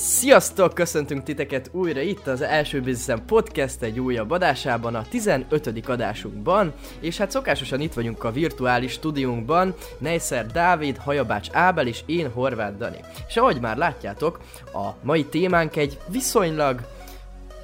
Sziasztok! Köszöntünk titeket újra itt az Első Bizniszem Podcast egy újabb adásában, a 15. adásunkban, és hát szokásosan itt vagyunk a virtuális stúdiónkban, Neyszer Dávid, Hajabács Ábel és én Horváth Dani. És ahogy már látjátok, a mai témánk egy viszonylag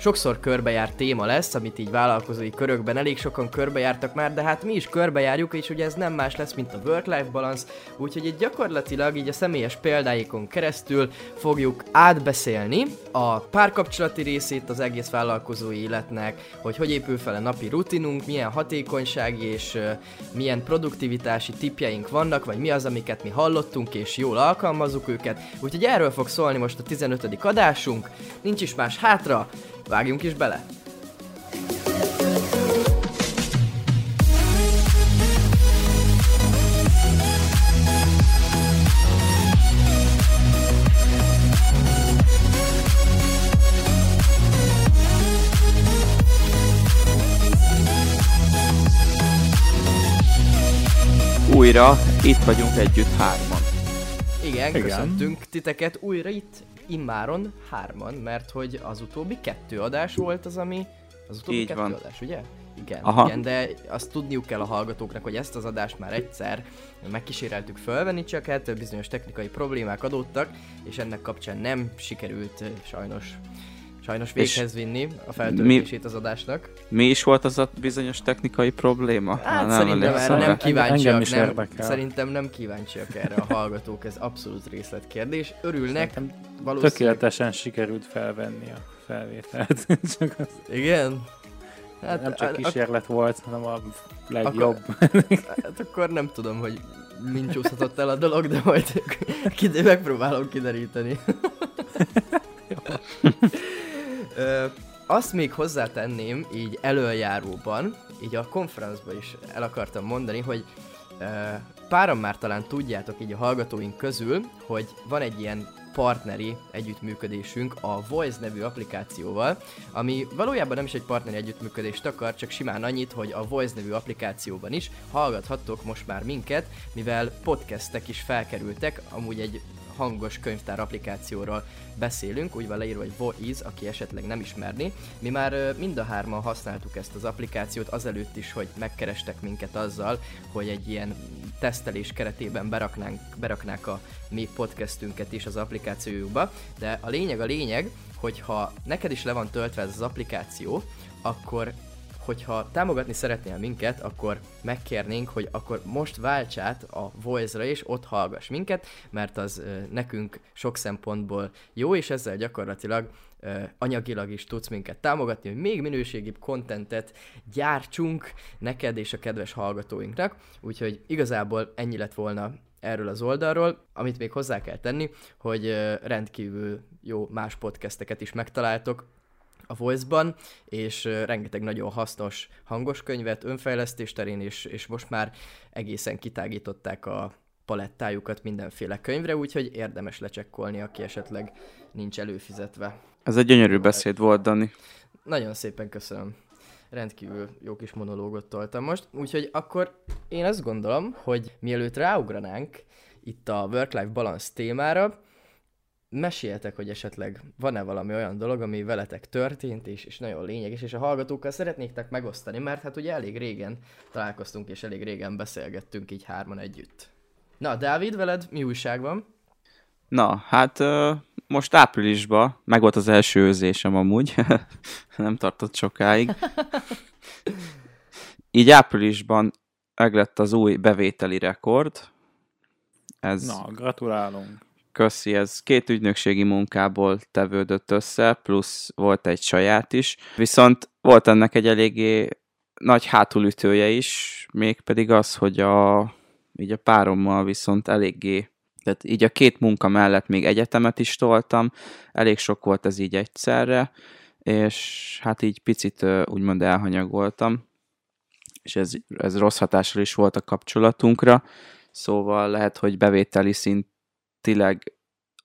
sokszor körbejárt téma lesz, amit így vállalkozói körökben elég sokan körbejártak már, de hát mi is körbejárjuk, és ugye ez nem más lesz, mint a work-life balance, úgyhogy itt gyakorlatilag így a személyes példáikon keresztül fogjuk átbeszélni a párkapcsolati részét az egész vállalkozói életnek, hogy hogy épül fel a napi rutinunk, milyen hatékonysági és uh, milyen produktivitási tipjeink vannak, vagy mi az, amiket mi hallottunk, és jól alkalmazzuk őket. Úgyhogy erről fog szólni most a 15. adásunk, nincs is más hátra, Vágjunk is bele! Újra itt vagyunk együtt hárman. Igen, Igen. köszöntünk titeket újra itt immáron hárman, mert hogy az utóbbi kettő adás volt az, ami... Az utóbbi Így kettő van. adás, ugye? Igen, Aha. igen, de azt tudniuk kell a hallgatóknak, hogy ezt az adást már egyszer megkíséreltük fölvenni, csak hát bizonyos technikai problémák adódtak, és ennek kapcsán nem sikerült eh, sajnos sajnos véghez vinni a feltöltését az adásnak. Mi is volt az a bizonyos technikai probléma? Hát nem szerintem erre nem kíváncsiak, nem, szerintem nem kíváncsiak erre a hallgatók, ez abszolút részletkérdés. Örülnek, Szerintem valószínűleg. Tökéletesen sikerült felvenni a felvételt. csak az, Igen. hát, nem csak kísérlet volt, hanem a legjobb. Hát akkor nem tudom, hogy mind csúszhatott el a dolog, de majd kide- megpróbálom kideríteni. Ö, azt még hozzátenném így előjáróban, így a konferencban is el akartam mondani, hogy ö, páran már talán tudjátok így a hallgatóink közül, hogy van egy ilyen partneri együttműködésünk a Voice nevű applikációval, ami valójában nem is egy partneri együttműködést akar, csak simán annyit, hogy a Voice nevű applikációban is hallgathattok most már minket, mivel podcastek is felkerültek, amúgy egy hangos könyvtár applikációról beszélünk, úgy van leírva, hogy Voice, aki esetleg nem ismerni. Mi már mind a hárman használtuk ezt az applikációt azelőtt is, hogy megkerestek minket azzal, hogy egy ilyen tesztelés keretében beraknánk, beraknák a mi podcastünket is az applikációjukba, de a lényeg a lényeg, hogyha neked is le van töltve ez az applikáció, akkor hogyha támogatni szeretnél minket, akkor megkérnénk, hogy akkor most válts át a Voice-ra és ott hallgass minket, mert az nekünk sok szempontból jó, és ezzel gyakorlatilag anyagilag is tudsz minket támogatni, hogy még minőségibb kontentet gyártsunk neked és a kedves hallgatóinknak, úgyhogy igazából ennyi lett volna erről az oldalról, amit még hozzá kell tenni, hogy rendkívül jó más podcasteket is megtaláltok, a Voice-ban, és rengeteg nagyon hasznos hangos könyvet önfejlesztés terén, és, és most már egészen kitágították a palettájukat mindenféle könyvre, úgyhogy érdemes lecsekkolni, aki esetleg nincs előfizetve. Ez egy gyönyörű beszéd volt, Dani. Nagyon szépen köszönöm. Rendkívül jó kis monológot toltam most, úgyhogy akkor én azt gondolom, hogy mielőtt ráugranánk itt a Work-Life Balance témára, meséljetek, hogy esetleg van-e valami olyan dolog, ami veletek történt, és, és nagyon lényeges, és a hallgatókkal szeretnéktek megosztani, mert hát ugye elég régen találkoztunk, és elég régen beszélgettünk így hárman együtt. Na, Dávid, veled mi újság van? Na, hát most áprilisban meg volt az első őzésem amúgy. Nem tartott sokáig. Így áprilisban meglett az új bevételi rekord. Ez Na, gratulálunk. Köszi, ez két ügynökségi munkából tevődött össze, plusz volt egy saját is. Viszont volt ennek egy eléggé nagy hátulütője is, mégpedig az, hogy a, így a párommal viszont eléggé, tehát így a két munka mellett még egyetemet is toltam, elég sok volt ez így egyszerre, és hát így picit úgymond elhanyagoltam, és ez, ez rossz hatással is volt a kapcsolatunkra, szóval lehet, hogy bevételi szintileg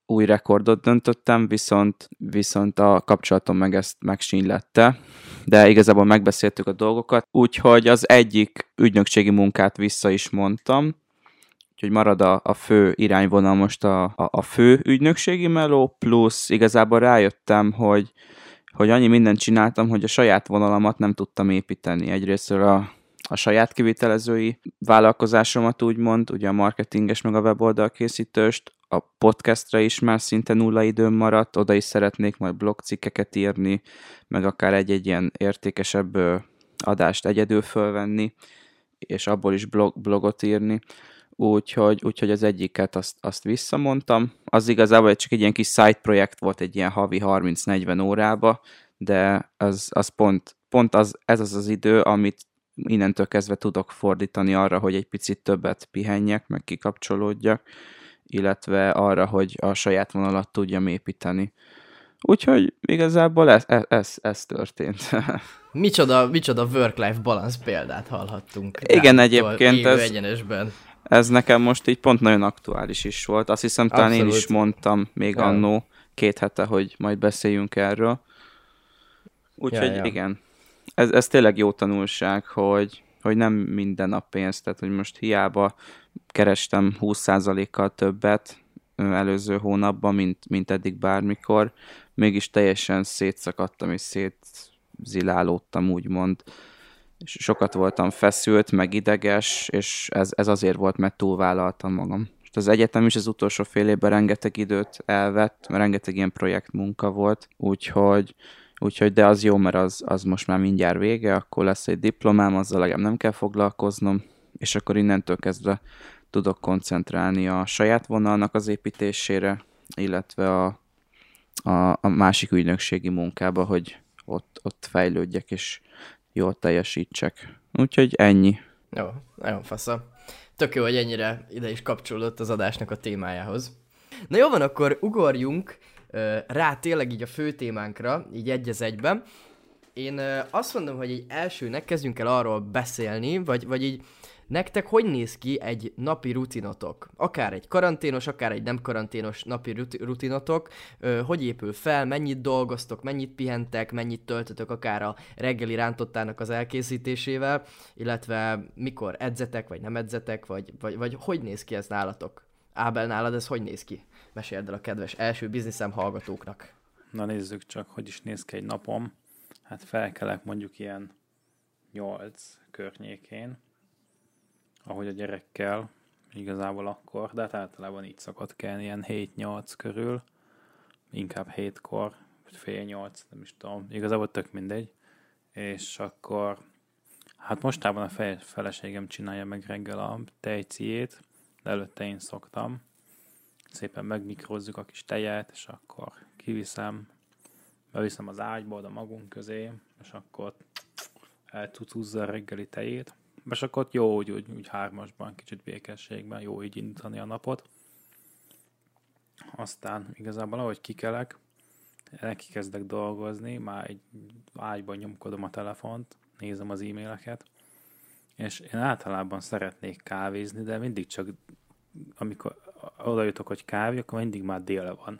új rekordot döntöttem, viszont, viszont a kapcsolatom meg ezt megsínlette, de igazából megbeszéltük a dolgokat, úgyhogy az egyik ügynökségi munkát vissza is mondtam, Úgyhogy marad a, a fő irányvonal most a, a, a fő ügynökségi meló, plusz igazából rájöttem, hogy, hogy annyi mindent csináltam, hogy a saját vonalamat nem tudtam építeni. Egyrészt a, a saját kivitelezői vállalkozásomat úgymond, ugye a marketinges meg a weboldal készítőst, a podcastra is már szinte nulla időm maradt, oda is szeretnék majd blogcikkeket írni, meg akár egy-egy ilyen értékesebb adást egyedül fölvenni, és abból is blog, blogot írni. Úgyhogy, úgyhogy az egyiket azt, azt visszamondtam. Az igazából csak egy ilyen kis side projekt volt, egy ilyen havi 30-40 órába, de az, az pont, pont az, ez az az idő, amit innentől kezdve tudok fordítani arra, hogy egy picit többet pihenjek, meg kikapcsolódjak, illetve arra, hogy a saját vonalat tudjam építeni. Úgyhogy igazából ez, ez, ez, ez történt. micsoda, micsoda work-life balance példát hallhattunk. Igen, egyébként ez, egyenesben. ez nekem most így pont nagyon aktuális is volt. Azt hiszem, talán Abszolút. én is mondtam még ja. annó két hete, hogy majd beszéljünk erről. Úgyhogy ja, ja. igen, ez, ez tényleg jó tanulság, hogy, hogy nem minden nap pénz, tehát hogy most hiába kerestem 20%-kal többet előző hónapban, mint, mint eddig bármikor, mégis teljesen szétszakadtam és szétzilálódtam, úgymond. És sokat voltam feszült, meg ideges, és ez, ez azért volt, mert túlvállaltam magam. És az egyetem is az utolsó fél évben rengeteg időt elvett, mert rengeteg ilyen projektmunka volt, úgyhogy Úgyhogy de az jó, mert az, az most már mindjárt vége, akkor lesz egy diplomám, azzal legalább nem kell foglalkoznom, és akkor innentől kezdve tudok koncentrálni a saját vonalnak az építésére, illetve a, a, a másik ügynökségi munkába, hogy ott, ott fejlődjek és jól teljesítsek. Úgyhogy ennyi. Jó, nagyon fasza. Tök jó, hogy ennyire ide is kapcsolódott az adásnak a témájához. Na jó van, akkor ugorjunk rá tényleg így a fő témánkra, így egy az egyben. Én azt mondom, hogy egy elsőnek kezdjünk el arról beszélni, vagy, vagy így Nektek hogy néz ki egy napi rutinotok? Akár egy karanténos, akár egy nem karanténos napi rutinotok. Hogy épül fel, mennyit dolgoztok, mennyit pihentek, mennyit töltötök akár a reggeli rántottának az elkészítésével, illetve mikor edzetek, vagy nem edzetek, vagy, vagy, vagy hogy néz ki ez nálatok? Ábel, nálad ez hogy néz ki? Meséld el a kedves első bizniszem hallgatóknak. Na nézzük csak, hogy is néz ki egy napom. Hát felkelek mondjuk ilyen 8 környékén, ahogy a gyerekkel, igazából akkor, de hát általában így szokott kelni, ilyen 7-8 körül, inkább 7-kor, fél 8, nem is tudom, igazából tök mindegy, és akkor hát mostában a feleségem csinálja meg reggel a tejciét, de előtte én szoktam, szépen megmikrozzuk a kis tejet, és akkor kiviszem, beviszem az ágyba oda magunk közé, és akkor eltucuzza a reggeli tejét, és akkor jó úgy, úgy, úgy hármasban, kicsit békességben, jó így indítani a napot. Aztán igazából ahogy kikelek, neki kezdek dolgozni, már egy ágyban nyomkodom a telefont, nézem az e-maileket, és én általában szeretnék kávézni, de mindig csak amikor oda jutok, hogy kávé, akkor mindig már dél van.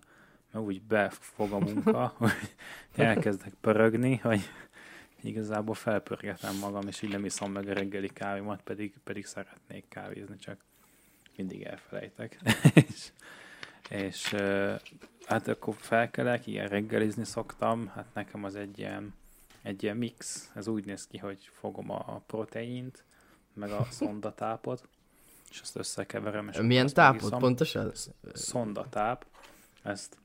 Mert úgy befog a munka, hogy elkezdek pörögni, hogy igazából felpörgetem magam, és így nem iszom meg a reggeli kávémat, pedig, pedig szeretnék kávézni, csak mindig elfelejtek. és, és hát akkor felkelek, ilyen reggelizni szoktam, hát nekem az egy ilyen, egy ilyen mix, ez úgy néz ki, hogy fogom a proteint, meg a szondatápot, és azt összekeverem. És Milyen tápot megiszom. pontosan? Szondatáp. Ezt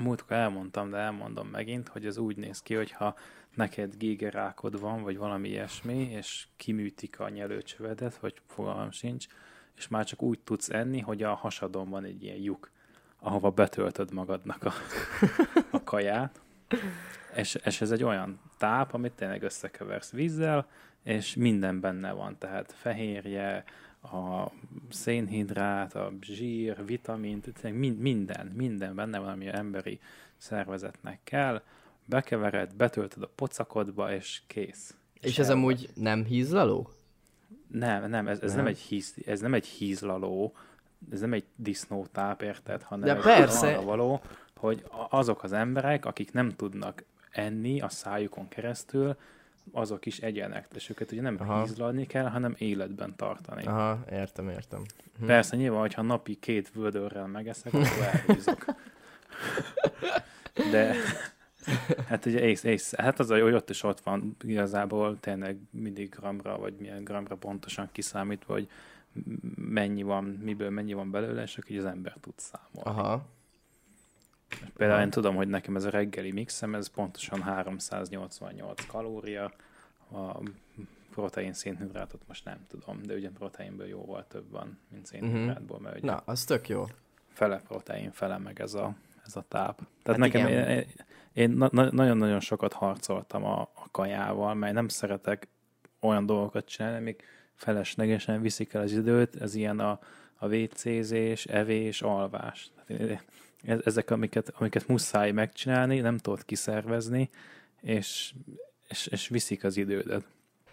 múltkor elmondtam, de elmondom megint, hogy ez úgy néz ki, hogyha neked gégerákod van, vagy valami ilyesmi, és kiműtik a nyelőcsövedet, vagy fogalmam sincs, és már csak úgy tudsz enni, hogy a hasadon van egy ilyen lyuk, ahova betöltöd magadnak a, a kaját. És, és ez egy olyan táp, amit tényleg összekeversz vízzel, és minden benne van, tehát fehérje, a szénhidrát, a zsír, vitamin, minden, minden benne van, ami emberi szervezetnek kell, bekevered, betöltöd a pocakodba, és kész. És, és ez amúgy nem hízlaló? Nem, nem, ez, ez nem. nem egy híz, ez nem egy hízlaló, ez nem egy disznótáp, érted, hanem De persze. arra való, hogy azok az emberek, akik nem tudnak enni a szájukon keresztül, azok is egyenek, és őket ugye nem Aha. hízlalni kell, hanem életben tartani. Aha, értem, értem. Hm. Persze nyilván, hogyha napi két vödörrel megeszek, akkor elhízok. De hát ugye ész, ész, hát az a jó, hogy ott is ott van igazából tényleg mindig gramra, vagy milyen gramra pontosan kiszámítva, hogy mennyi van, miből mennyi van belőle, és akkor az ember tud számolni. Aha. Például én tudom, hogy nekem ez a reggeli mixem, ez pontosan 388 kalória, a protein szénhidrátot most nem tudom, de ugye proteinből jóval több van, mint szénhidrátból, mert ugye Na, az tök jó. fele protein, fele meg ez a, ez a táp. Tehát Hát nekem igen. én, én na- na- nagyon-nagyon sokat harcoltam a, a kajával, mert nem szeretek olyan dolgokat csinálni, amik feleslegesen viszik el az időt, ez ilyen a, a WC-zés, evés, alvás. Tehát én- ezek, amiket, amiket muszáj megcsinálni, nem tudod kiszervezni, és, és, és viszik az idődet.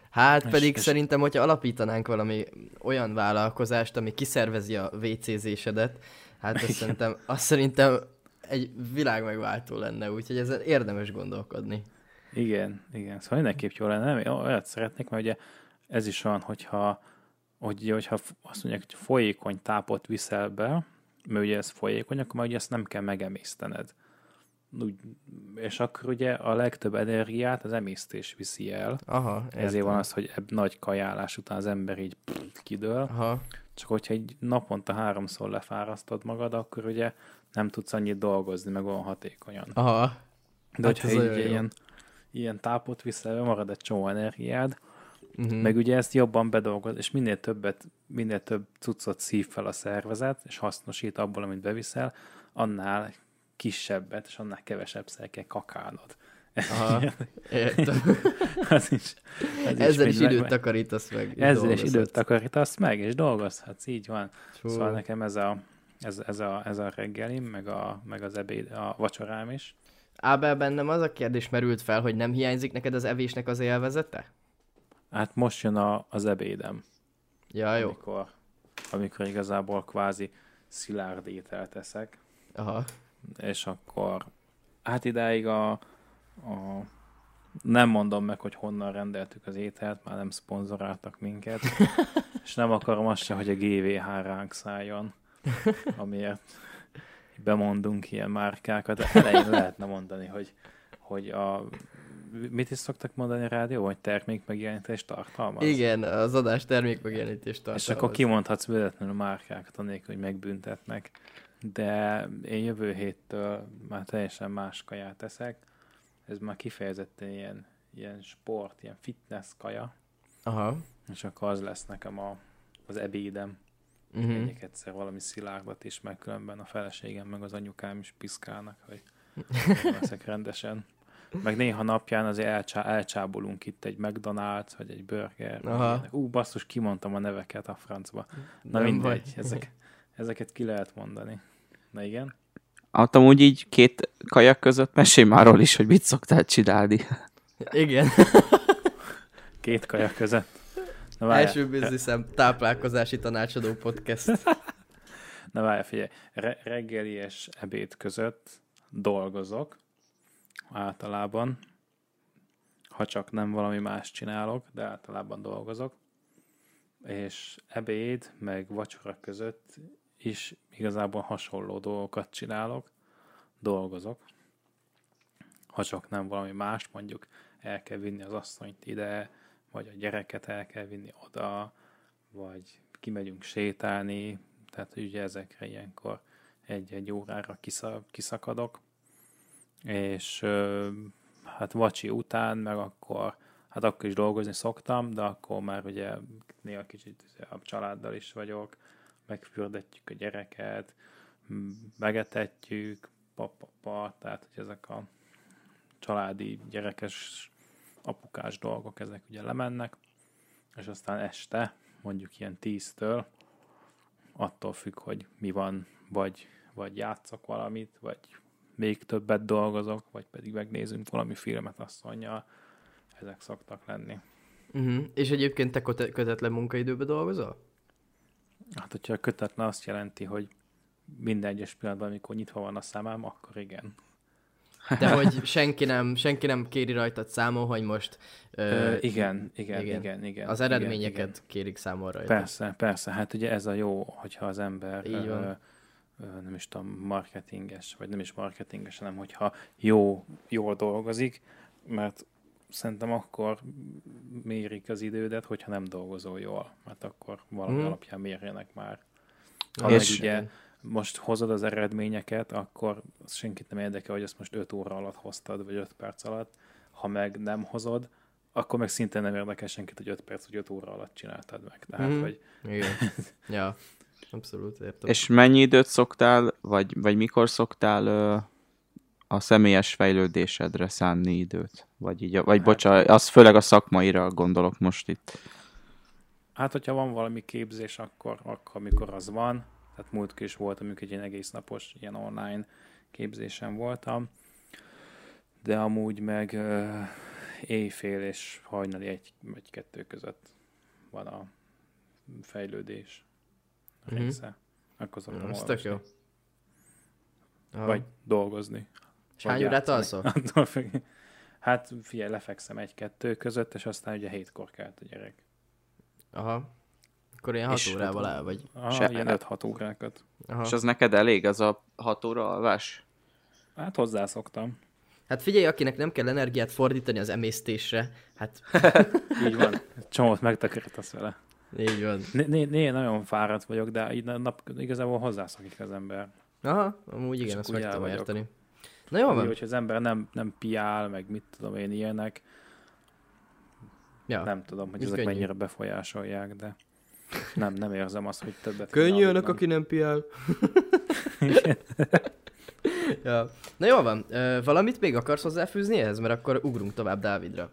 Hát És- pedig és- szerintem, hogyha alapítanánk valami olyan vállalkozást, ami kiszervezi a WC-zésedet, hát azt szerintem, azt szerintem egy világ megváltó lenne, úgyhogy ezen érdemes gondolkodni. Igen, igen. Szóval mindenképp jó lenne. Nem, olyat szeretnék, mert ugye ez is olyan, hogyha, hogy, hogyha azt mondják, hogy folyékony tápot viszel be, mert ugye ez folyékony, akkor már ugye ezt nem kell megemésztened. Úgy, és akkor ugye a legtöbb energiát az emésztés viszi el. Aha, értem. Ezért van az, hogy ebb nagy kajálás után az ember így pff, kidől. Aha, Csak hogyha egy naponta háromszor lefárasztod magad, akkor ugye nem tudsz annyit dolgozni, meg olyan hatékonyan. aha. De Hát hogyha így jó. ilyen, ilyen tápot viszel, marad egy csomó energiád, Uh-huh. meg ugye ezt jobban bedolgoz, és minél többet, minél több cuccot szív fel a szervezet, és hasznosít abból, amit beviszel, annál kisebbet, és annál kevesebbszer kell kakálnod. Aha, értem. az is, az Ezzel is meg- időt takarítasz meg. Ezzel is időt takarítasz meg, és dolgozhatsz, így van. Fú. Szóval nekem ez a, ez, ez, a, ez a reggelim, meg, a, meg az ebéd, a vacsorám is. Ábel, bennem az a kérdés merült fel, hogy nem hiányzik neked az evésnek az élvezete? Hát most jön a, az ebédem. Ja, jó. amikor, amikor igazából kvázi szilárd ételt eszek, Aha. és akkor hát idáig a, a nem mondom meg, hogy honnan rendeltük az ételt, már nem szponzoráltak minket, és nem akarom azt se, hogy a GVH ránk szálljon, amiért bemondunk ilyen márkákat. Elején lehetne mondani, hogy, hogy a mit is szoktak mondani a rádió, hogy termék megjelenítés tartalmaz? Igen, az adás termék megjelenítést tartalmaz. És akkor kimondhatsz véletlenül márkákat, anélkül, hogy megbüntetnek. De én jövő héttől már teljesen más kaját teszek. Ez már kifejezetten ilyen, ilyen sport, ilyen fitness kaja. Aha. És akkor az lesz nekem a, az ebédem. Uh-huh. Uh-huh. Egyik egyszer valami szilárdat is, meg különben a feleségem, meg az anyukám is piszkálnak, hogy leszek rendesen. Meg néha napján azért elcsá, elcsábolunk itt egy McDonald's, vagy egy burger. Aha. Ú, basszus, kimondtam a neveket a francba. Na Nem mindegy, ezek, ezeket ki lehet mondani. Na igen. Hát amúgy így két kajak között mesélj már arról is, hogy mit szoktál csinálni. Igen. Két kaja között. Na várjál, Első bizniszem táplálkozási tanácsadó podcast. na várjál figyelj. Re- reggeli és ebéd között dolgozok általában. Ha csak nem valami más csinálok, de általában dolgozok. És ebéd meg vacsora között is igazából hasonló dolgokat csinálok. Dolgozok. Ha csak nem valami más, mondjuk el kell vinni az asszonyt ide, vagy a gyereket el kell vinni oda, vagy kimegyünk sétálni, tehát ugye ezekre ilyenkor egy-egy órára kisza, kiszakadok, és hát vacsi után, meg akkor, hát akkor is dolgozni szoktam, de akkor már ugye néha kicsit a családdal is vagyok, megfürdetjük a gyereket, megetetjük, papapa, tehát hogy ezek a családi, gyerekes, apukás dolgok, ezek ugye lemennek, és aztán este, mondjuk ilyen tíztől, attól függ, hogy mi van, vagy, vagy játszok valamit, vagy még többet dolgozok, vagy pedig megnézünk valami filmet asszonyjal, ezek szoktak lenni. Uh-huh. És egyébként te köte- kötetlen munkaidőben dolgozol? Hát, hogyha kötetlen azt jelenti, hogy minden egyes pillanatban, amikor nyitva van a szemem, akkor igen. De hogy senki nem, senki nem kéri rajtad számon, hogy most... Ö, Ö, igen, igen, igen, igen, igen. Az igen, eredményeket igen. kérik számon rajta. Persze, persze. Hát ugye ez a jó, hogyha az ember Így van. ö, nem is tudom, marketinges, vagy nem is marketinges, hanem hogyha jó, jól dolgozik, mert szerintem akkor mérik az idődet, hogyha nem dolgozol jól, mert akkor valami Mhm. alapján mérjenek már. Ha És- ugye most hozod az eredményeket, akkor senkit nem érdekel, hogy ezt most 5 óra alatt hoztad, vagy 5 perc alatt. Ha meg nem hozod, akkor meg szintén nem érdekel senkit, hogy 5 perc vagy 5 óra alatt csináltad meg. Tehát, Mhm. hogy Igen. ja, abszolút értem. És mennyi időt szoktál, vagy, vagy mikor szoktál ö, a személyes fejlődésedre szánni időt? Vagy így, vagy Hát- bocsánat, az főleg a szakmaira gondolok most itt. Hát, hogyha van valami képzés, akkor, akkor amikor az van, tehát múltkor is volt, amikor egy ilyen egész napos ilyen online képzésen voltam, de amúgy meg uh, éjfél és hajnali egy vagy kettő között van a fejlődés Mhm. része. Akkor szoktam Ez tök jó. Aha. Vagy dolgozni. És hány vagy órát játszani. alszol? Attól függ. Hát figyelj, lefekszem egy-kettő között, és aztán ugye hétkor kelt a gyerek. Aha. Akkor ilyen 6 És órával el vagy. Ah, Se- ilyen 5-6 órákat. Aha. És az neked elég, az a hat óra alvás? Hát hozzászoktam. Hát figyelj, akinek nem kell energiát fordítani az emésztésre, hát Így van. Csomót megtakarítasz vele. Így van. Né, né, né, nagyon fáradt vagyok, de így nap, igazából hozzászokik az ember. Aha, amúgy igen, akkor meg tudom érteni. Na jó Úgy, van. hogyha az ember nem, nem piál, meg mit tudom én ilyenek, Ja. nem tudom, hogy Ez ezek könnyű. mennyire befolyásolják, de nem, nem érzem azt, hogy többet Könnyű aludnom. aki nem piál. ja. Na jó van, valamit még akarsz hozzáfűzni ehhez, mert akkor ugrunk tovább Dávidra.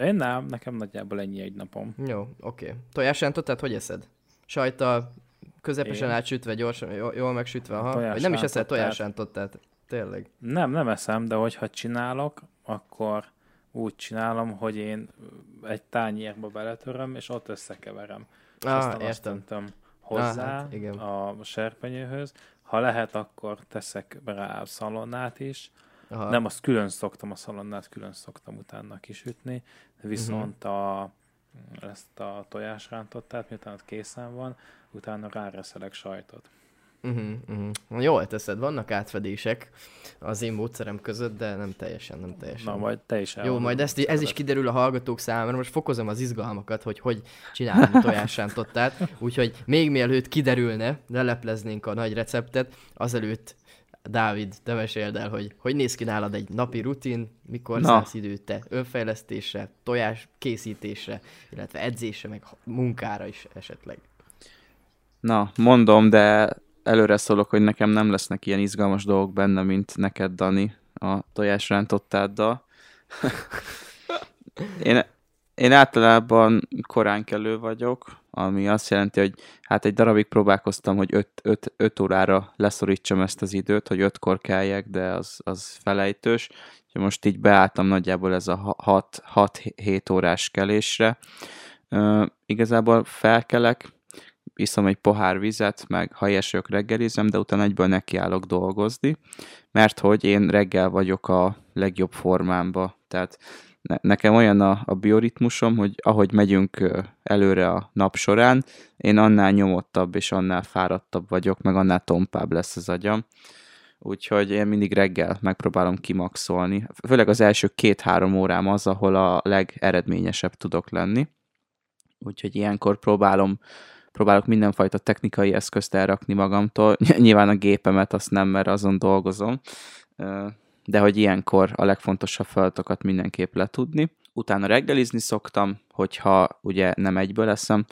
Én nem, nekem nagyjából ennyi egy napom. Jó, oké. Tojásrántot, tehát hogy eszed? Sajta közepesen Én? átsütve, gyorsan, jól, megsütve. Tojásrántot, Vagy nem is tehát- tojásrántot, tehát tényleg. Nem, nem eszem, de hogyha csinálok, akkor úgy csinálom, hogy én egy tányérba beletöröm, és ott összekeverem. És Ah, aztán azt értem. öntöm hozzá Ah, hát, igen. a serpenyőhöz. Ha lehet, akkor teszek rá szalonnát is. Aha. Nem, azt külön szoktam, a szalonnát külön szoktam utána kisütni, viszont Mhm. a, ezt a tojásrántottát, miután ott készen van, utána ráreszelek sajtot. Uh-huh, uh-huh. Jól teszed, vannak átfedések az én módszerem között, de nem teljesen, nem teljesen. Na, majd te is Jó, majd ezt, ez is kiderül a hallgatók számára, most fokozom az izgalmakat, hogy hogy csinálom tojásrántottát, úgyhogy még mielőtt kiderülne, lelepleznénk a nagy receptet, azelőtt Dávid, te meséld el, hogy hogy néz ki nálad egy napi rutin, mikor Na. szánsz időt te önfejlesztésre, tojás készítésre, illetve edzésre, meg munkára is esetleg. Na, mondom, de előre szólok, hogy nekem nem lesznek ilyen izgalmas dolgok benne, mint neked, Dani, a tojásrántottáddal. én, én általában korán kelő vagyok, ami azt jelenti, hogy hát egy darabig próbálkoztam, hogy 5 órára leszorítsam ezt az időt, hogy 5-kor keljek, de az, az felejtős. Úgyhogy most így beálltam nagyjából ez a 6-7 órás kelésre. Igazából felkelek, iszom egy pohár vizet, meg ha ilyesők reggelizem, de utána egyből nekiállok dolgozni, mert hogy én reggel vagyok a legjobb formámba. Tehát ne- nekem olyan a, a bioritmusom, hogy ahogy megyünk előre a nap során, én annál nyomottabb és annál fáradtabb vagyok, meg annál tompább lesz az agyam. Úgyhogy én mindig reggel megpróbálom kimaxolni. Főleg az első két-három órám az, ahol a legeredményesebb tudok lenni. Úgyhogy ilyenkor próbálom próbálok mindenfajta technikai eszközt elrakni magamtól. Nyilván a gépemet azt nem, mert azon dolgozom, de hogy ilyenkor a legfontosabb feladatokat mindenképp letudni. Utána reggelizni szoktam, hogyha ugye nem egyből eszem.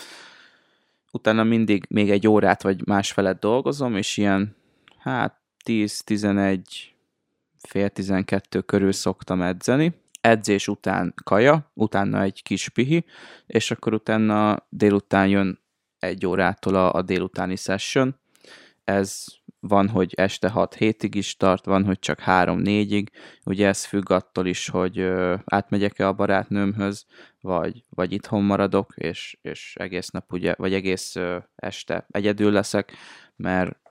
Utána mindig még egy órát vagy másfelet dolgozom, és ilyen hát 10-11 fél 12 körül szoktam edzeni. Edzés után kaja, utána egy kis pihi, és akkor utána délután jön egy órától a, a délutáni session. Ez van, hogy este 6 hétig is tart, van, hogy csak 3-4-ig. Ugye ez függ attól is, hogy ö, átmegyek-e a barátnőmhöz, vagy, vagy itthon maradok, és, és egész nap ugye, vagy egész ö, este egyedül leszek, mert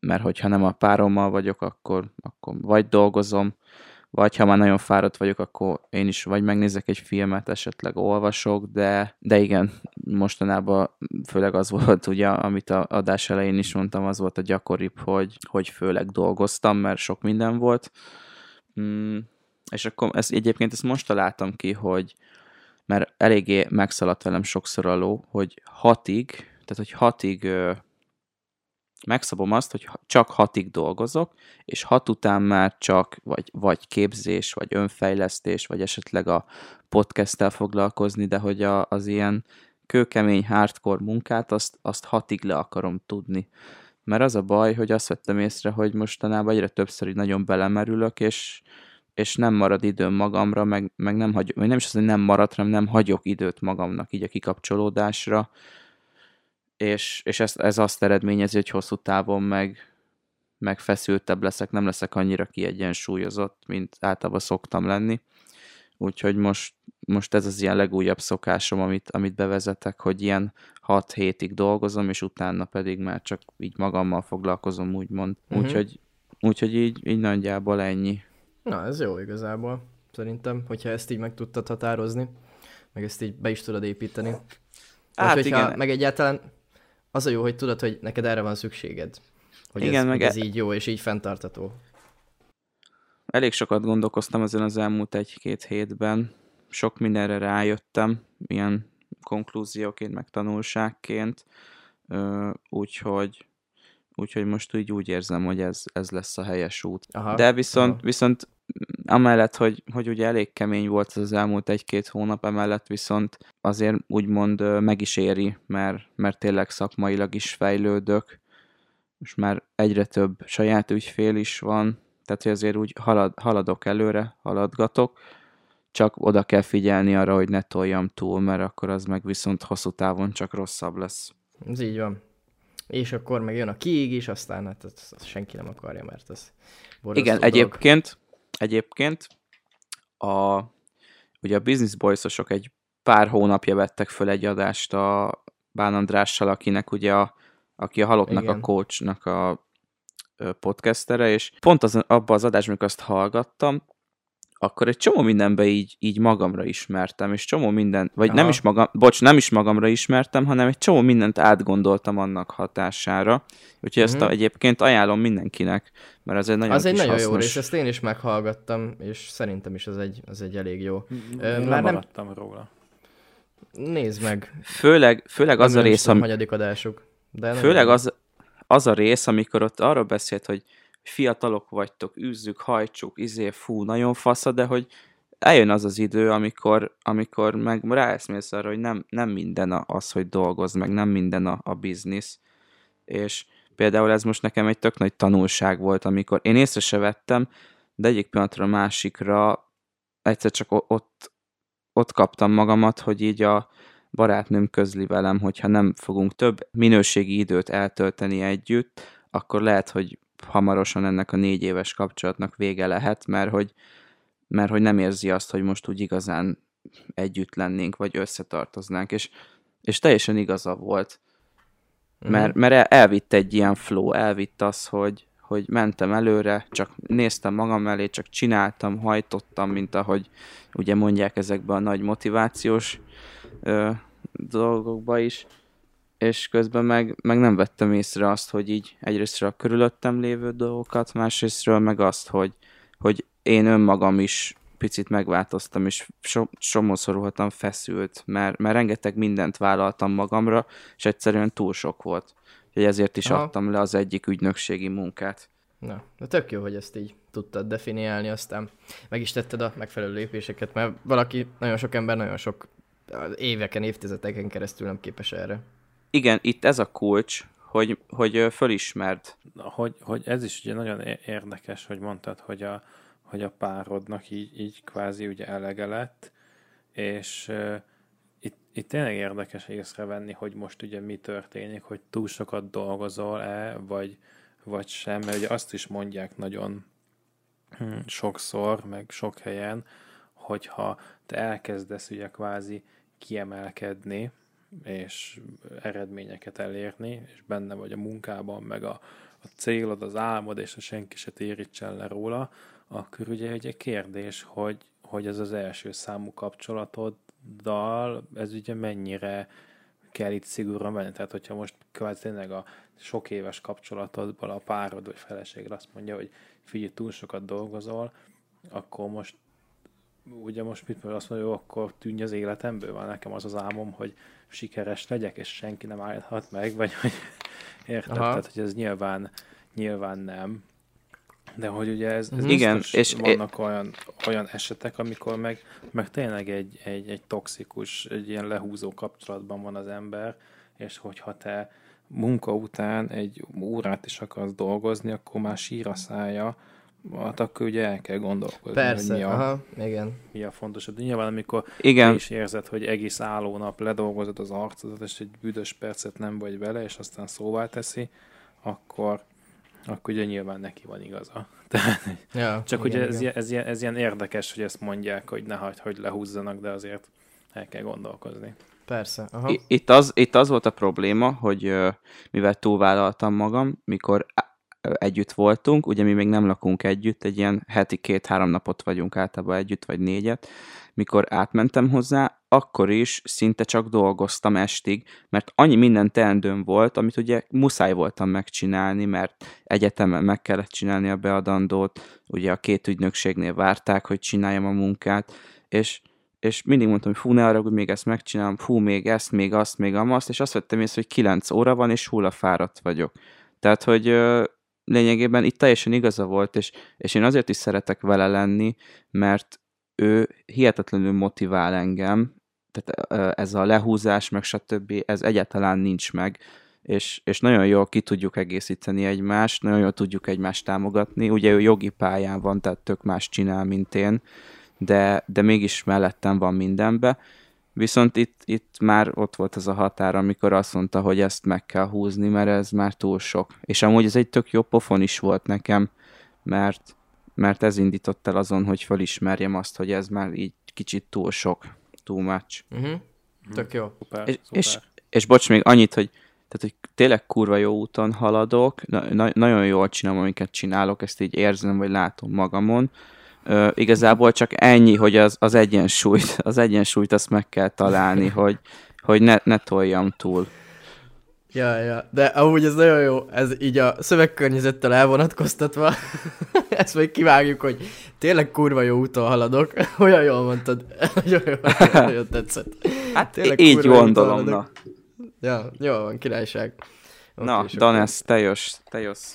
mert hogyha nem a párommal vagyok, akkor, akkor vagy dolgozom, vagy ha már nagyon fáradt vagyok, akkor én is vagy megnézek egy filmet, esetleg olvasok, de, de igen, mostanában főleg az volt, ugye, amit a adás elején is mondtam, az volt a gyakoribb, hogy, hogy főleg dolgoztam, mert sok minden volt. Mm, és akkor ez, egyébként ezt most találtam ki, hogy mert eléggé megszaladt velem sokszor a ló, hogy hatig, tehát hogy hatig megszabom azt, hogy csak hatig dolgozok, és hat után már csak vagy, vagy képzés, vagy önfejlesztés, vagy esetleg a podcasttel foglalkozni, de hogy a, az ilyen kőkemény hardcore munkát, azt, azt hatig le akarom tudni. Mert az a baj, hogy azt vettem észre, hogy mostanában egyre többször így nagyon belemerülök, és, és nem marad időm magamra, meg, meg nem hagyok, nem is az, hogy nem marad, hanem nem hagyok időt magamnak így a kikapcsolódásra, és, és ez, ez azt eredményezi, hogy hosszú távon meg, meg feszültebb leszek, nem leszek annyira kiegyensúlyozott, mint általában szoktam lenni. Úgyhogy most, most ez az ilyen legújabb szokásom, amit, amit bevezetek, hogy ilyen 6 hétig dolgozom, és utána pedig már csak így magammal foglalkozom, úgymond. Uh-huh. Úgyhogy, úgyhogy így, így nagyjából ennyi. Na, ez jó igazából, szerintem, hogyha ezt így meg tudtad határozni, meg ezt így be is tudod építeni. Hát, hogyha, igen. Meg egyáltalán az a jó, hogy tudod, hogy neked erre van szükséged. Hogy Igen, ez, meg ez e- így jó, és így fenntartató. Elég sokat gondolkoztam ezen az elmúlt egy-két hétben. Sok mindenre rájöttem, ilyen konklúzióként, meg tanulságként. Úgyhogy úgyhogy most úgy, úgy érzem, hogy ez, ez lesz a helyes út. Aha, De viszont, aha. viszont amellett, hogy, hogy ugye elég kemény volt az, az elmúlt egy-két hónap, emellett viszont azért úgymond meg is éri, mert, mert tényleg szakmailag is fejlődök, most már egyre több saját ügyfél is van, tehát hogy azért úgy halad, haladok előre, haladgatok, csak oda kell figyelni arra, hogy ne toljam túl, mert akkor az meg viszont hosszú távon csak rosszabb lesz. Ez így van. És akkor meg jön a kiégés, aztán hát azt, azt senki nem akarja, mert az Igen, dolog. egyébként egyébként a, ugye a Business boys egy pár hónapja vettek föl egy adást a Bán Andrással, akinek ugye a, aki a Halottnak Igen. a coachnak a podcastere, és pont az, abban az adásban, amikor azt hallgattam, akkor egy csomó mindenbe így, így magamra ismertem, és csomó minden, vagy Aha. nem is magam, bocs, nem is magamra ismertem, hanem egy csomó mindent átgondoltam annak hatására. Úgyhogy uh-huh. ezt a, mhm. egyébként ajánlom mindenkinek, mert ez egy nagyon Az egy nagyon hasznos... jó rész, ezt én is meghallgattam, és szerintem is az egy, az egy elég jó. Én Már nem róla. Nézd meg. Főleg, főleg az a rész, ami... adásuk. De főleg az, az a rész, amikor ott arról beszélt, hogy fiatalok vagytok, üzzük, hajtsuk, izé, fú, nagyon fasza, de hogy eljön az az idő, amikor, amikor meg ráeszmélsz arra, hogy nem, nem minden az, hogy dolgoz, meg nem minden a, a biznisz. És például ez most nekem egy tök nagy tanulság volt, amikor én észre se vettem, de egyik pillanatra a másikra egyszer csak ott, ott kaptam magamat, hogy így a barátnőm közli velem, hogyha nem fogunk több minőségi időt eltölteni együtt, akkor lehet, hogy hamarosan ennek a négy éves kapcsolatnak vége lehet, mert hogy, mert hogy nem érzi azt, hogy most úgy igazán együtt lennénk, vagy összetartoznánk, és, és teljesen igaza volt. Mhm. Mert, mert elvitt egy ilyen flow, elvitt az, hogy, hogy mentem előre, csak néztem magam elé, csak csináltam, hajtottam, mint ahogy ugye mondják ezekben a nagy motivációs ö, dolgokba is, és közben meg, meg nem vettem észre azt, hogy így egyrésztről a körülöttem lévő dolgokat, másrésztről meg azt, hogy, hogy én önmagam is picit megváltoztam, és so, somószor voltam feszült, mert, mert rengeteg mindent vállaltam magamra, és egyszerűen túl sok volt. Úgyhogy ezért is Aha. adtam le az egyik ügynökségi munkát. Na, de tök jó, hogy ezt így tudtad definiálni, aztán meg is tetted a megfelelő lépéseket, mert valaki, nagyon sok ember, nagyon sok éveken, évtizedeken keresztül nem képes erre igen, itt ez a kulcs, hogy, hogy fölismerd. Hogy, hogy ez is ugye nagyon érdekes, hogy mondtad, hogy a, hogy a párodnak így, így kvázi ugye elege lett, és uh, itt, itt tényleg érdekes észrevenni, hogy most ugye mi történik, hogy túl sokat dolgozol-e, vagy, vagy sem, mert ugye azt is mondják nagyon hm, sokszor, meg sok helyen, hogyha te elkezdesz ugye kvázi kiemelkedni, és eredményeket elérni, és benne vagy a munkában, meg a, a célod, az álmod, és a senki se térítsen le róla, akkor ugye egy kérdés, hogy, hogy ez az első számú kapcsolatoddal, ez ugye mennyire kell itt szigorúan venni. Tehát, hogyha most kvázi tényleg a sok éves kapcsolatodban a párod vagy feleséged azt mondja, hogy figyelj, túl sokat dolgozol, akkor most ugye most mit mondja, azt mondja, hogy akkor tűnj az életemből, van nekem az az álmom, hogy sikeres legyek, és senki nem állhat meg, vagy hogy érted, Aha. tehát hogy ez nyilván, nyilván nem. De hogy ugye ez, ez Igen, és vannak é... olyan, olyan esetek, amikor meg, meg tényleg egy, egy, egy toxikus, egy ilyen lehúzó kapcsolatban van az ember, és hogyha te munka után egy órát is akarsz dolgozni, akkor már sír a szája, hát akkor ugye el kell gondolkozni, Persze, hogy mi a, aha, igen. mi a fontosabb. De nyilván, amikor igen. is érzed, hogy egész álló nap ledolgozod az arcodat, és egy büdös percet nem vagy vele, és aztán szóvá teszi, akkor, akkor ugye nyilván neki van igaza. Tehát, ja, csak igen, ugye ez, igen. Ez, ez, ilyen, ez ilyen érdekes, hogy ezt mondják, hogy ne hagyd, hogy lehúzzanak, de azért el kell gondolkozni. Persze. Aha. Itt, az, itt az volt a probléma, hogy mivel túlvállaltam magam, mikor együtt voltunk, ugye mi még nem lakunk együtt, egy ilyen heti két-három napot vagyunk általában együtt, vagy négyet, mikor átmentem hozzá, akkor is szinte csak dolgoztam estig, mert annyi minden teendőm volt, amit ugye muszáj voltam megcsinálni, mert egyetemen meg kellett csinálni a beadandót, ugye a két ügynökségnél várták, hogy csináljam a munkát, és és mindig mondtam, hogy fú, ne arra, hogy még ezt megcsinálom, fú, még ezt, még azt, még amazt, és azt vettem észre, hogy 9 óra van, és hullafáradt vagyok. Tehát, hogy lényegében itt teljesen igaza volt, és, és én azért is szeretek vele lenni, mert ő hihetetlenül motivál engem, tehát ez a lehúzás, meg stb., ez egyáltalán nincs meg, és, és nagyon jól ki tudjuk egészíteni egymást, nagyon jól tudjuk egymást támogatni. Ugye ő jogi pályán van, tehát tök más csinál, mint én, de, de mégis mellettem van mindenbe. Viszont itt, itt már ott volt az a határ, amikor azt mondta, hogy ezt meg kell húzni, mert ez már túl sok. És amúgy ez egy tök jó pofon is volt nekem, mert, mert ez indított el azon, hogy felismerjem azt, hogy ez már így kicsit túl sok, too much. Uh-huh. Tök jó. Szuper, és, szuper. És, és bocs, még annyit, hogy tehát, hogy tényleg kurva jó úton haladok, na, na, nagyon jól csinálom, amiket csinálok, ezt így érzem, vagy látom magamon, Ö, igazából csak ennyi, hogy az, az egyensúlyt, az egyensúlyt azt meg kell találni, hogy, hogy ne, ne toljam túl. Ja, ja, de amúgy ez nagyon jó, ez így a szövegkörnyezettel elvonatkoztatva, ezt még kivágjuk, hogy tényleg kurva jó úton haladok, olyan jól mondtad, nagyon, jó, nagyon tetszett. Hát tényleg így gondolom, na. Ja, jó van, királyság. Okay, na, Danes, te jössz, te jössz.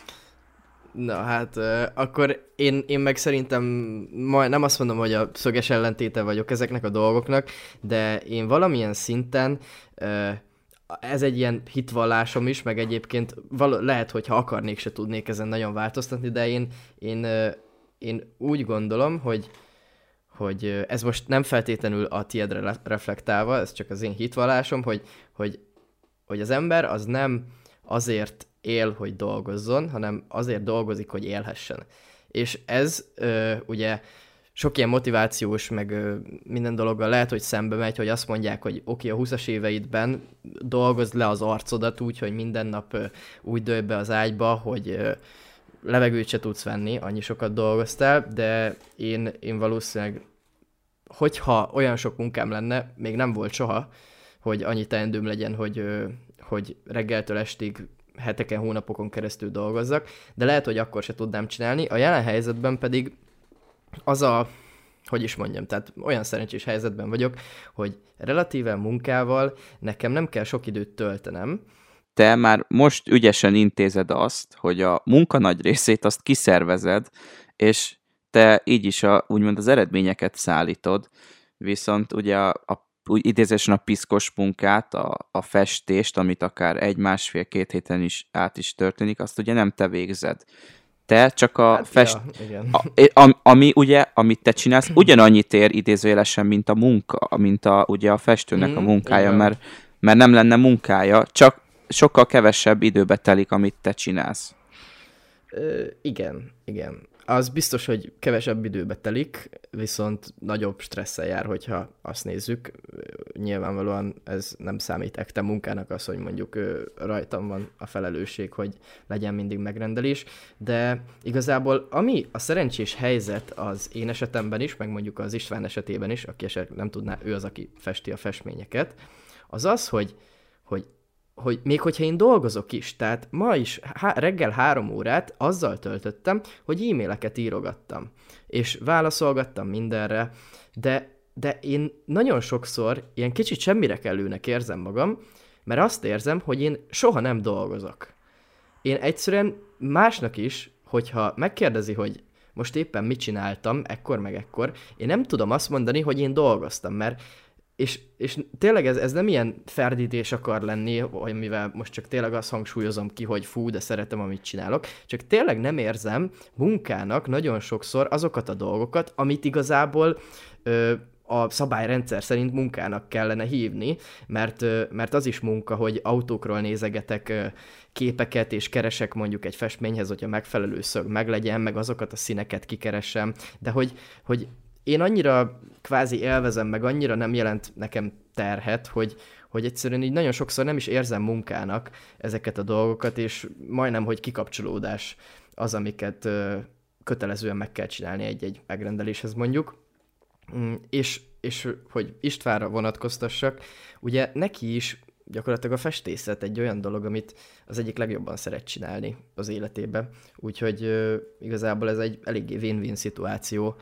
Na hát, akkor én, én meg szerintem majd nem azt mondom, hogy a szöges ellentéte vagyok ezeknek a dolgoknak, de én valamilyen szinten ez egy ilyen hitvallásom is, meg egyébként val- lehet, hogy ha akarnék, se tudnék ezen nagyon változtatni, de én, én, én úgy gondolom, hogy hogy ez most nem feltétlenül a tiedre reflektálva, ez csak az én hitvallásom, hogy, hogy, hogy az ember az nem azért él, hogy dolgozzon, hanem azért dolgozik, hogy élhessen. És ez ö, ugye sok ilyen motivációs, meg ö, minden dologgal lehet, hogy szembe megy, hogy azt mondják, hogy oké, a 20-as éveidben dolgozd le az arcodat úgy, hogy minden nap ö, úgy dőj be az ágyba, hogy ö, levegőt se tudsz venni, annyi sokat dolgoztál, de én, én valószínűleg, hogyha olyan sok munkám lenne, még nem volt soha, hogy annyi teendőm legyen, hogy, hogy reggeltől estig heteken, hónapokon keresztül dolgozzak, de lehet, hogy akkor se tudnám csinálni. A jelen helyzetben pedig az a, hogy is mondjam, tehát olyan szerencsés helyzetben vagyok, hogy relatíven munkával nekem nem kell sok időt töltenem, te már most ügyesen intézed azt, hogy a munka nagy részét azt kiszervezed, és te így is a, úgymond az eredményeket szállítod, viszont ugye a, a úgy idézésen a piszkos munkát, a, a festést, amit akár egy, másfél, két héten is át is történik, azt ugye nem te végzed. Te csak a hát, fest... Ja, igen. A, a, ami ugye, amit te csinálsz, ugyanannyit ér idézőjelesen, mint a munka, mint a, ugye a festőnek mm, a munkája, mert, mert nem lenne munkája, csak sokkal kevesebb időbe telik, amit te csinálsz. Ö, igen, igen. Az biztos, hogy kevesebb időbe telik, viszont nagyobb stresszel jár, hogyha azt nézzük. Nyilvánvalóan ez nem számít ekte munkának az, hogy mondjuk rajtam van a felelősség, hogy legyen mindig megrendelés, de igazából ami a szerencsés helyzet az én esetemben is, meg mondjuk az István esetében is, aki esetleg nem tudná, ő az, aki festi a festményeket, az az, hogy, hogy hogy még hogyha én dolgozok is, tehát ma is há- reggel három órát azzal töltöttem, hogy e-maileket írogattam, és válaszolgattam mindenre, de, de én nagyon sokszor ilyen kicsit semmire kellőnek érzem magam, mert azt érzem, hogy én soha nem dolgozok. Én egyszerűen másnak is, hogyha megkérdezi, hogy most éppen mit csináltam, ekkor meg ekkor, én nem tudom azt mondani, hogy én dolgoztam, mert és, és tényleg ez, ez nem ilyen ferdítés akar lenni, hogy mivel most csak tényleg azt hangsúlyozom ki, hogy fú, de szeretem, amit csinálok, csak tényleg nem érzem munkának nagyon sokszor azokat a dolgokat, amit igazából ö, a szabályrendszer szerint munkának kellene hívni, mert, mert az is munka, hogy autókról nézegetek képeket, és keresek mondjuk egy festményhez, hogy a megfelelő szög meglegyen, meg azokat a színeket kikeresem, de hogy, hogy én annyira kvázi élvezem, meg annyira nem jelent nekem terhet, hogy, hogy egyszerűen így nagyon sokszor nem is érzem munkának ezeket a dolgokat, és majdnem, hogy kikapcsolódás az, amiket ö, kötelezően meg kell csinálni egy-egy megrendeléshez mondjuk. Mm, és, és hogy Istvánra vonatkoztassak, ugye neki is gyakorlatilag a festészet egy olyan dolog, amit az egyik legjobban szeret csinálni az életébe. Úgyhogy ö, igazából ez egy eléggé win-win szituáció,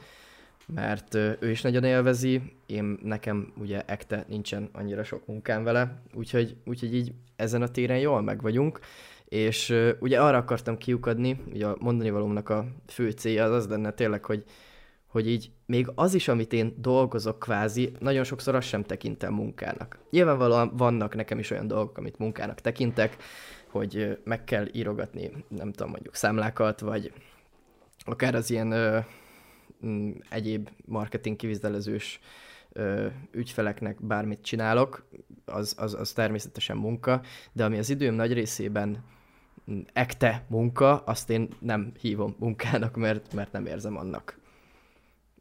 mert ő is nagyon élvezi, én nekem ugye ekte nincsen annyira sok munkám vele, úgyhogy, úgyhogy így ezen a téren jól meg vagyunk, és ugye arra akartam kiukadni, ugye a mondani valómnak a fő célja az az lenne tényleg, hogy, hogy így még az is, amit én dolgozok kvázi, nagyon sokszor azt sem tekintem munkának. Nyilvánvalóan vannak nekem is olyan dolgok, amit munkának tekintek, hogy meg kell írogatni, nem tudom, mondjuk számlákat, vagy akár az ilyen egyéb marketing kivizelezős ügyfeleknek bármit csinálok, az, az, az természetesen munka, de ami az időm nagy részében mm, ekte munka, azt én nem hívom munkának, mert, mert nem érzem annak.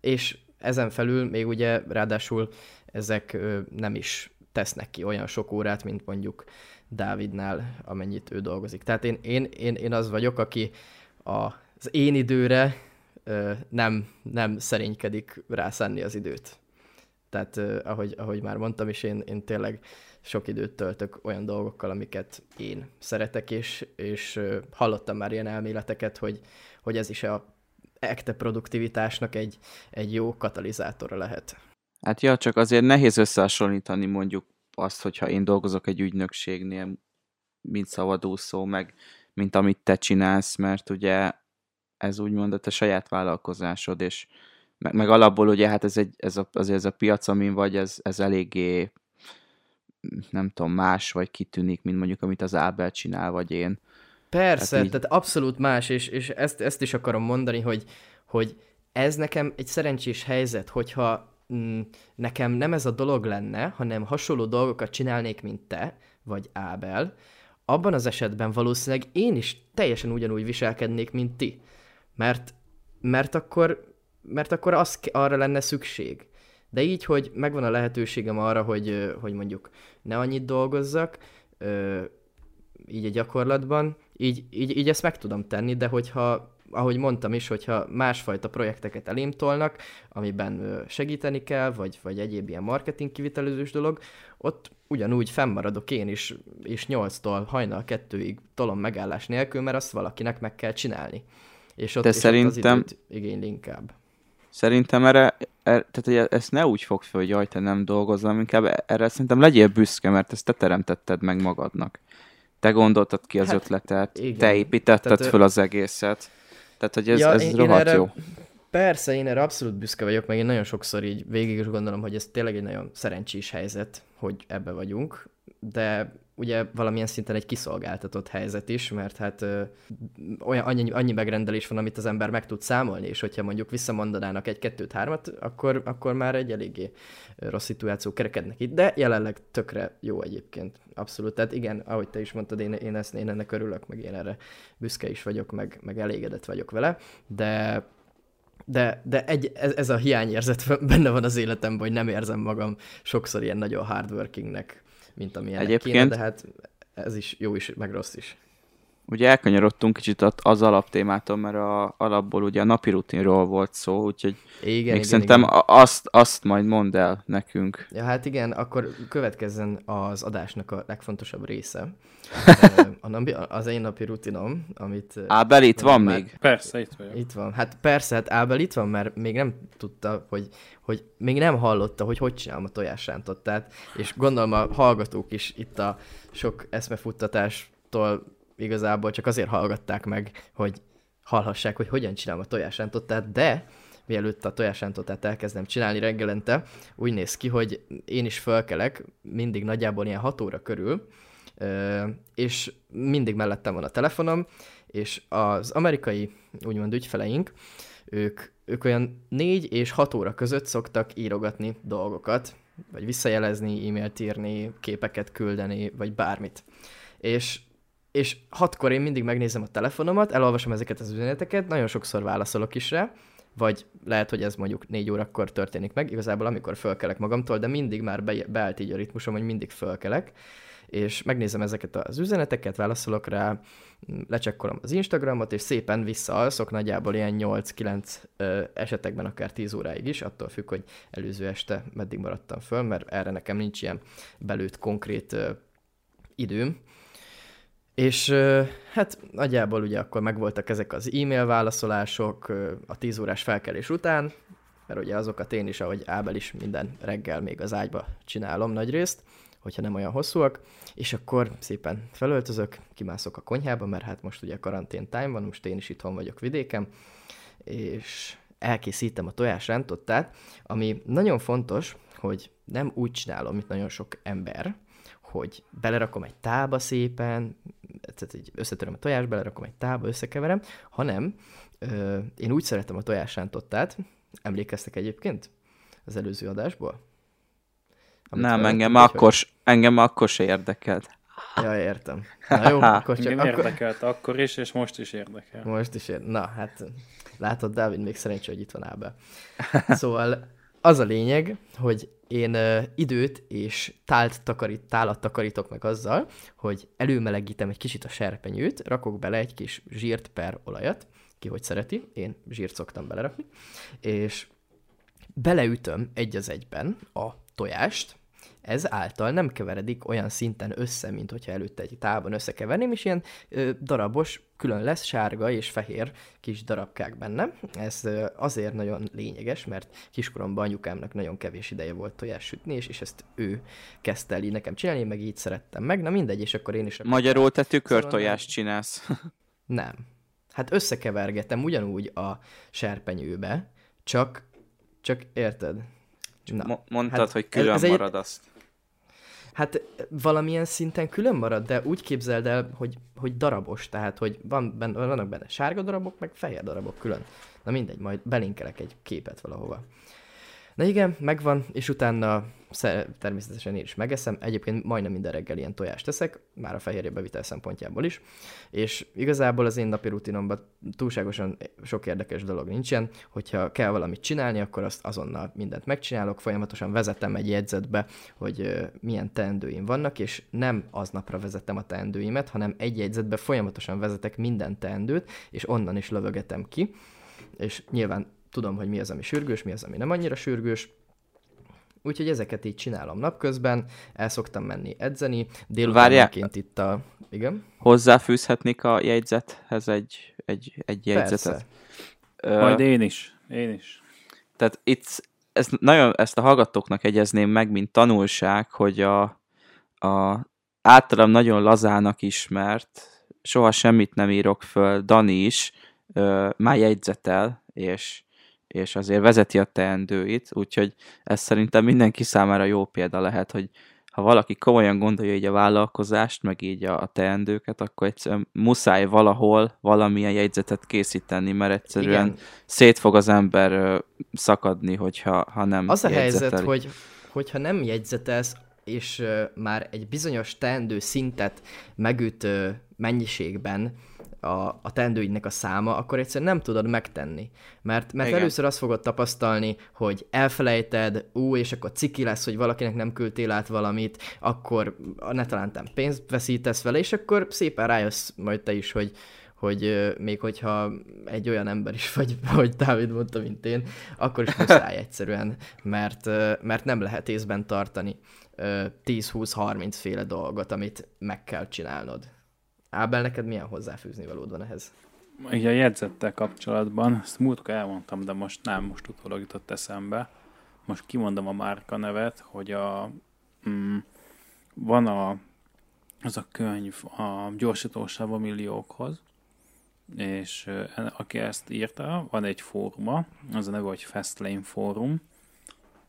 És ezen felül még ugye ráadásul ezek nem is tesznek ki olyan sok órát, mint mondjuk Dávidnál, amennyit ő dolgozik. Tehát én, én, én, én az vagyok, aki az én időre nem, nem szerénykedik rászánni az időt. Tehát ahogy, ahogy már mondtam is, én, én tényleg sok időt töltök olyan dolgokkal, amiket én szeretek, és, és hallottam már ilyen elméleteket, hogy, hogy ez is a ekte produktivitásnak egy, egy jó katalizátora lehet. Hát ja, csak azért nehéz összehasonlítani mondjuk azt, hogyha én dolgozok egy ügynökségnél, mint szabadúszó, meg mint amit te csinálsz, mert ugye ez úgymond a te saját vállalkozásod, és meg, meg alapból ugye hát ez, egy, ez a, azért ez a piac, amin vagy, ez, ez eléggé nem tudom, más vagy kitűnik, mint mondjuk amit az Ábel csinál, vagy én. Persze, tehát, így... tehát abszolút más, és, és ezt, ezt is akarom mondani, hogy, hogy ez nekem egy szerencsés helyzet, hogyha mm, nekem nem ez a dolog lenne, hanem hasonló dolgokat csinálnék, mint te, vagy Ábel, abban az esetben valószínűleg én is teljesen ugyanúgy viselkednék, mint ti mert, mert akkor, mert akkor az, arra lenne szükség. De így, hogy megvan a lehetőségem arra, hogy, hogy mondjuk ne annyit dolgozzak, így a gyakorlatban, így, így, így ezt meg tudom tenni, de hogyha, ahogy mondtam is, hogyha másfajta projekteket elém tolnak, amiben segíteni kell, vagy, vagy egyéb ilyen marketing kivitelezős dolog, ott ugyanúgy fennmaradok én is, és 8-tól hajnal 2-ig tolom megállás nélkül, mert azt valakinek meg kell csinálni. És ott, De és szerintem, ott az igényli inkább. Szerintem erre, erre, tehát hogy ezt ne úgy fog fel, hogy jaj, te nem dolgozol, inkább erre szerintem legyél büszke, mert ezt te teremtetted meg magadnak. Te gondoltad ki az hát, ötletet, igen. te építetted tehát, föl az egészet. Tehát, hogy ez, ja, ez én, rohadt én erre, jó. Persze, én erre abszolút büszke vagyok, meg én nagyon sokszor így végig is gondolom, hogy ez tényleg egy nagyon szerencsés helyzet, hogy ebbe vagyunk, de ugye valamilyen szinten egy kiszolgáltatott helyzet is, mert hát ö, olyan annyi, annyi megrendelés van, amit az ember meg tud számolni, és hogyha mondjuk visszamondanának egy, kettőt, hármat, akkor, akkor már egy eléggé rossz szituáció kerekednek itt, de jelenleg tökre jó egyébként. Abszolút. Tehát igen, ahogy te is mondtad, én, én, ezt, én ennek örülök, meg én erre büszke is vagyok, meg, meg elégedett vagyok vele, de de, de egy, ez, ez a hiányérzet benne van az életemben, hogy nem érzem magam sokszor ilyen nagyon hardworkingnek, mint amilyen Egyébként- kéne, de hát ez is jó is, meg rossz is. Ugye elkanyarodtunk kicsit az alaptémától, mert a, alapból ugye a napi rutinról volt szó, úgyhogy Igen, még igen, szerintem igen. azt, azt majd mondd el nekünk. Ja, hát igen, akkor következzen az adásnak a legfontosabb része. A napi, az én napi rutinom, amit... Ábel, itt van Már- még? Persze, itt vagyok. Itt van. Hát persze, hát Ábel itt van, mert még nem tudta, hogy, hogy még nem hallotta, hogy hogy csinálom a tojásrántottát, és gondolom a hallgatók is itt a sok eszmefuttatástól igazából csak azért hallgatták meg, hogy hallhassák, hogy hogyan csinálom a tojásrántottát, de mielőtt a tojásrántottát elkezdem csinálni reggelente, úgy néz ki, hogy én is fölkelek, mindig nagyjából ilyen 6 óra körül, és mindig mellettem van a telefonom, és az amerikai úgymond ügyfeleink, ők, ők olyan 4 és 6 óra között szoktak írogatni dolgokat, vagy visszajelezni, e-mailt írni, képeket küldeni, vagy bármit. És és hatkor én mindig megnézem a telefonomat, elolvasom ezeket az üzeneteket, nagyon sokszor válaszolok is rá, vagy lehet, hogy ez mondjuk négy órakor történik meg, igazából amikor fölkelek magamtól, de mindig már be, beállt így a ritmusom, hogy mindig fölkelek, és megnézem ezeket az üzeneteket, válaszolok rá, lecsekkolom az Instagramot, és szépen visszaalszok, nagyjából ilyen 8-9 ö, esetekben akár 10 óráig is, attól függ, hogy előző este meddig maradtam föl, mert erre nekem nincs ilyen belőtt konkrét időm, és hát nagyjából ugye akkor megvoltak ezek az e-mail válaszolások a 10 órás felkelés után, mert ugye azokat én is, ahogy Ábel is minden reggel még az ágyba csinálom nagyrészt, hogyha nem olyan hosszúak, és akkor szépen felöltözök, kimászok a konyhába, mert hát most ugye karantén time van, most én is itthon vagyok vidéken, és elkészítem a tojásrántottát, ami nagyon fontos, hogy nem úgy csinálom, mint nagyon sok ember, hogy belerakom egy tába szépen, tehát így összetöröm a tojást, belerakom egy tába, összekeverem, hanem ö, én úgy szeretem a tojásrántottát, emlékeztek egyébként az előző adásból? Amit Nem, engem akkor, s- engem akkor se érdekelt. hogy- Ja, értem. Na jó, akkor csak... Engem Akkor... érdekelt akkor is, és most is érdekel. Most is ér. Na, hát látod, Dávid, még szerencsé, hogy itt van Ábel. Szóval az a lényeg, hogy én ö, időt és tált takarít, tálat takarítok meg azzal, hogy előmelegítem egy kicsit a serpenyőt, rakok bele egy kis zsírt per olajat, ki hogy szereti, én zsírt szoktam belerakni, és beleütöm egy az egyben a tojást, ez által nem keveredik olyan szinten össze, mint hogyha előtte egy tálban összekeverném, és ilyen ö, darabos, külön lesz sárga és fehér kis darabkák benne. Ez ö, azért nagyon lényeges, mert kiskoromban anyukámnak nagyon kevés ideje volt tojás sütni, és, és ezt ő kezdte el így nekem csinálni, én meg így szerettem meg. Na mindegy, és akkor én is... Magyarul te Szóval tükörtojást csinálsz. Nem. Hát összekevergetem ugyanúgy a serpenyőbe, csak, csak érted? Na, Mo- Mondtad, hát hogy ez- külön ez egy- marad azt. Hát valamilyen szinten külön marad, de úgy képzeld el, hogy, hogy darabos, tehát hogy van benne, vannak benne sárga darabok, meg fehér darabok külön. Na mindegy, majd belinkelek egy képet valahova. Na igen, megvan, és utána sze- természetesen én is megeszem. Egyébként majdnem minden reggel ilyen tojást teszek, már a fehérje bevitel szempontjából is. És igazából az én napi rutinomban túlságosan sok érdekes dolog nincsen. Hogyha kell valamit csinálni, akkor azt azonnal mindent megcsinálok, folyamatosan vezetem egy jegyzetbe, hogy milyen teendőim vannak, és nem aznapra vezetem a teendőimet, hanem egy jegyzetbe folyamatosan vezetek minden teendőt, és onnan is lövögetem ki. És nyilván tudom, hogy mi az, ami sürgős, mi az, ami nem annyira sürgős, Úgyhogy ezeket így csinálom napközben, el szoktam menni edzeni, délutánként itt a... Igen? Hozzáfűzhetnék a jegyzethez egy, egy, egy jegyzetet. Persze. Majd én is. Én is. Tehát itt ezt, nagyon, ezt a hallgatóknak egyezném meg, mint tanulság, hogy a, a általam nagyon lazának ismert, soha semmit nem írok föl, Dani is ö, már jegyzetel, és, és azért vezeti a teendőit, úgyhogy ez szerintem mindenki számára jó példa lehet, hogy ha valaki komolyan gondolja így a vállalkozást, meg így a, a teendőket, akkor egyszerűen muszáj valahol valamilyen jegyzetet készíteni, mert egyszerűen Igen. szét fog az ember szakadni, hogyha ha nem Az a helyzet, hogy hogyha nem jegyzetelsz, és már egy bizonyos teendő szintet megüt mennyiségben, a, a teendőidnek a száma, akkor egyszerűen nem tudod megtenni. Mert, mert először azt fogod tapasztalni, hogy elfelejted, ú, és akkor ciki lesz, hogy valakinek nem küldtél át valamit, akkor ne talán pénzt veszítesz vele, és akkor szépen rájössz majd te is, hogy, hogy még hogyha egy olyan ember is vagy, hogy Dávid mondta, mint én, akkor is muszáj egyszerűen, mert, mert nem lehet észben tartani 10-20-30 féle dolgot, amit meg kell csinálnod. Ábel, neked milyen hozzáfűzni valód van ehhez? Így a jegyzettel kapcsolatban, ezt múltkor elmondtam, de most nem, most utólag jutott eszembe. Most kimondom a márka nevet, hogy a, mm, van a, az a könyv a gyorsítósáv a milliókhoz, és aki ezt írta, van egy fóruma, az a neve, hogy Fastlane Fórum,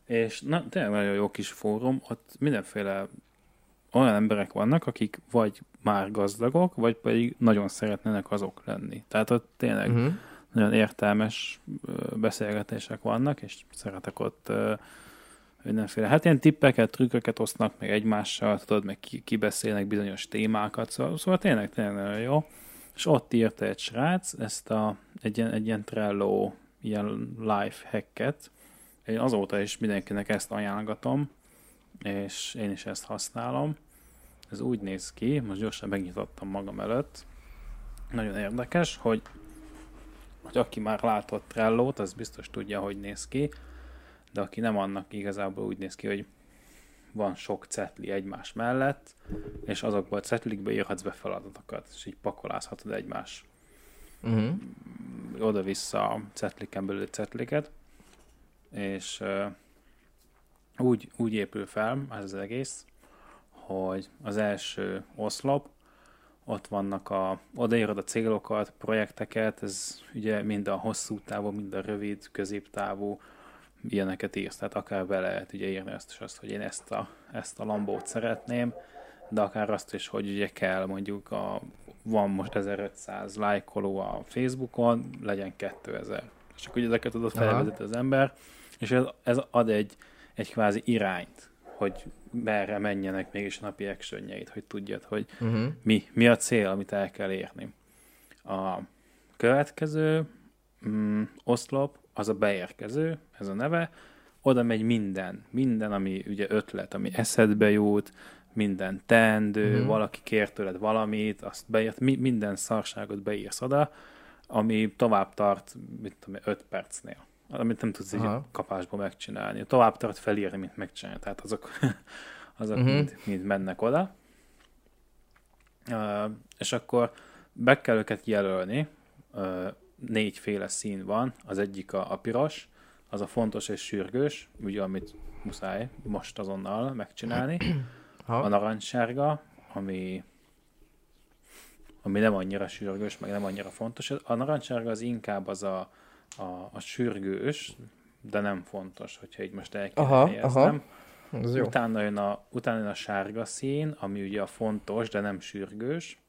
és na, tényleg nagyon jó kis fórum, ott mindenféle olyan emberek vannak, akik vagy már gazdagok, vagy pedig nagyon szeretnének azok lenni. Tehát ott tényleg uh-huh. nagyon értelmes beszélgetések vannak, és szeretek ott mindenféle, hát ilyen tippeket, trükköket osznak meg egymással, tudod, meg kibeszélnek bizonyos témákat, szóval, szóval tényleg, tényleg nagyon jó. És ott írta egy srác ezt a, egy, ilyen, egy ilyen Trello ilyen life hacket, én azóta is mindenkinek ezt ajánlgatom, és én is ezt használom. Ez úgy néz ki, most gyorsan megnyitottam magam előtt. Nagyon érdekes, hogy, hogy aki már látott Trello-t, az biztos tudja, hogy néz ki, de aki nem annak igazából úgy néz ki, hogy van sok cetli egymás mellett, és azokból a cetlikbe írhatsz be feladatokat, és így pakolázhatod egymás uh-huh. oda-vissza cetliken belül cetliket, és úgy, úgy épül fel ez az egész, hogy az első oszlop, ott vannak a, odaírod a célokat, projekteket, ez ugye mind a hosszú távú, mind a rövid, középtávú ilyeneket írsz, tehát akár be lehet ugye írni azt is azt, hogy én ezt a, ezt a lambót szeretném, de akár azt is, hogy ugye kell mondjuk a, van most 1500 lájkoló a Facebookon, legyen 2000. És akkor ugye ezeket tudod felvezetni az ember, és ez, ez ad egy, egy kvázi irányt, hogy merre menjenek mégis a napi actionjeit, hogy tudjad, hogy uh-huh. mi, mi a cél, amit el kell érni. A következő mm, oszlop, az a beérkező, ez a neve, oda megy minden, minden, ami ugye ötlet, ami eszedbe jut, minden teendő, uh-huh. valaki kér tőled valamit, azt beírt, mi, minden szarságot beírsz oda, ami tovább tart, mit tudom, 5 percnél amit nem tudsz Aha. így kapásból megcsinálni. Tovább tart felírni, mint megcsinálni. Tehát azok, azok uh-huh. mind, mind mennek oda. Uh, és akkor be kell őket jelölni. Uh, négyféle szín van. Az egyik a, a piros, az a fontos és sürgős, ugye amit muszáj most azonnal megcsinálni. Ha. A narancssárga, ami ami nem annyira sürgős, meg nem annyira fontos. A narancssárga az inkább az a, a, a sürgős, de nem fontos, hogyha így most el aha. Aha. Ez jó. Utána, jön a, utána jön a sárga szín, ami ugye a fontos, de nem sürgős,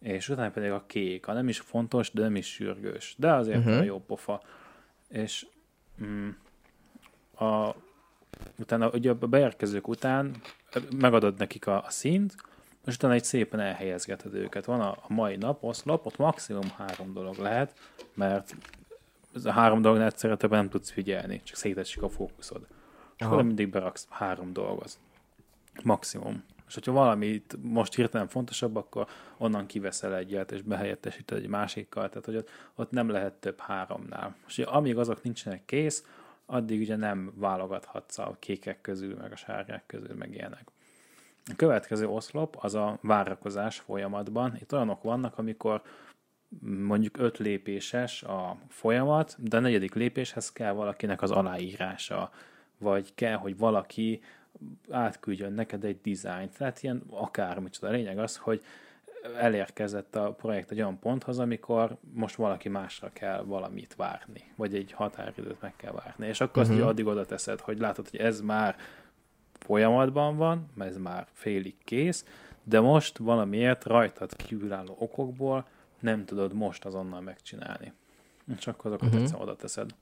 és utána pedig a kék, a nem is fontos, de nem is sürgős, de azért uh-huh. a jó pofa. És mm, a, utána ugye a beérkezők után megadod nekik a, a színt, és utána egy szépen elhelyezgeted őket. Van a, a mai nap, oszlop, ott maximum három dolog lehet, mert ez a három dolog egyszerre többen nem tudsz figyelni, csak szétesik a fókuszod. És akkor mindig beraksz három dolgot. Maximum. És hogyha valamit most hirtelen fontosabb, akkor onnan kiveszel egyet, és behelyettesíted egy másikkal, tehát hogy ott, ott nem lehet több háromnál. És ugye, amíg azok nincsenek kész, addig ugye nem válogathatsz a kékek közül, meg a sárgák közül, meg ilyenek. A következő oszlop az a várakozás folyamatban. Itt olyanok vannak, amikor mondjuk öt lépéses a folyamat, de a negyedik lépéshez kell valakinek az aláírása, vagy kell, hogy valaki átküldjön neked egy dizájnt, tehát ilyen akármicsoda. A lényeg az, hogy elérkezett a projekt egy olyan ponthoz, amikor most valaki másra kell valamit várni, vagy egy határidőt meg kell várni, és akkor uh-huh. azt mhm. addig oda teszed, hogy látod, hogy ez már folyamatban van, mert ez már félig kész, de most valamiért rajtad kívülálló okokból nem tudod most azonnal megcsinálni. És akkor azokat uh-huh. egyszer oda teszed.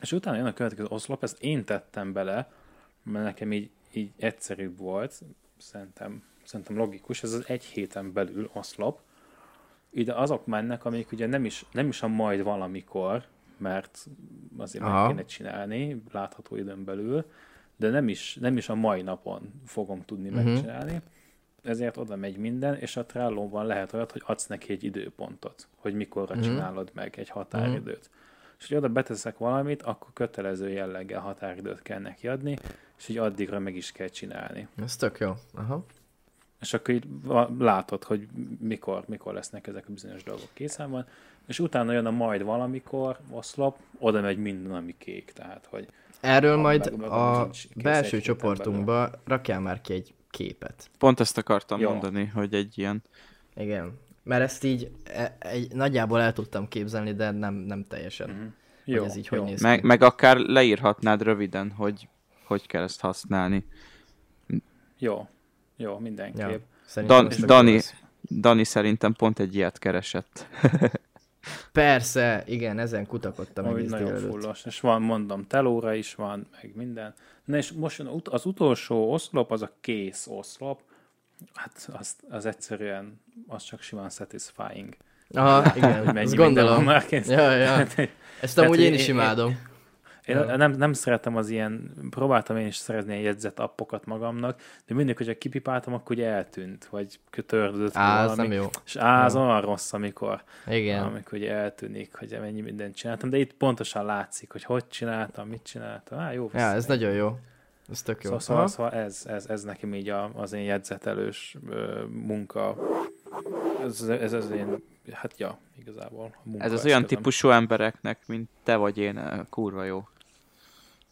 És utána jön a következő oszlop, ezt én tettem bele, mert nekem így, így egyszerűbb volt, szerintem, szerintem logikus, ez az egy héten belül oszlop. Ide azok mennek, amik ugye nem is, nem is a majd valamikor, mert azért Aha. meg kéne csinálni, látható időn belül, de nem is, nem is a mai napon fogom tudni Mhm. megcsinálni, ezért oda megy minden, és a Trello-ban lehet olyat, hogy adsz neki egy időpontot, hogy mikorra Mhm. csinálod meg, egy határidőt. És hogy oda beteszek valamit, akkor kötelező jelleggel határidőt kell neki adni, és hogy addigra meg is kell csinálni. Ez tök jó. Aha. És akkor így látod, hogy mikor, mikor lesznek ezek a bizonyos dolgok készen van, és utána jön a majd valamikor oszlop, oda megy minden, ami kék, tehát hogy Erről majd meg- meg a belső csoportunkba rakjál már ki egy képet. Pont ezt akartam Jó. mondani, hogy egy ilyen Igen. Mert ezt így e- egy, nagyjából el tudtam képzelni, de nem, nem teljesen. Hogy jó, ez így jó. hogy néz Meg, ki. meg akár leírhatnád röviden, hogy hogy kell ezt használni. Jó, jó, mindenképp. Ja, Ja. Dan, Dani. Dani szerintem pont egy ilyet keresett. Persze, igen, ezen kutakodtam Hogy egész nagyon délelőtt. fullos. És van, mondom, telóra is van, meg minden. Na és most az utolsó oszlop, az a kész oszlop. Hát az, az egyszerűen, az csak simán satisfying. Aha, igen, Hogy mennyi gondolom. már kész. Ja, ja. Ezt Tehát, amúgy hogy én is én- imádom. Én Ja. nem, nem szeretem az ilyen, próbáltam én is szerezni ilyen jegyzet appokat magamnak, de mindig, hogyha kipipáltam, akkor ugye eltűnt, vagy kötördött Á, ez valami. nem jó. És á, az olyan rossz, amikor, Igen. amikor ugye eltűnik, hogy mennyi mindent csináltam, de itt pontosan látszik, hogy hogy csináltam, mit csináltam. Á, jó. Ja, ez nagyon jó. Ez tök jó. Szóval, szóval, szóval ez, ez, ez nekem így a, az én jegyzetelős ö, munka, ez, ez az én, hát ja, igazából. A munka Ez az olyan eszközöm. típusú embereknek, mint te vagy én, kurva jó.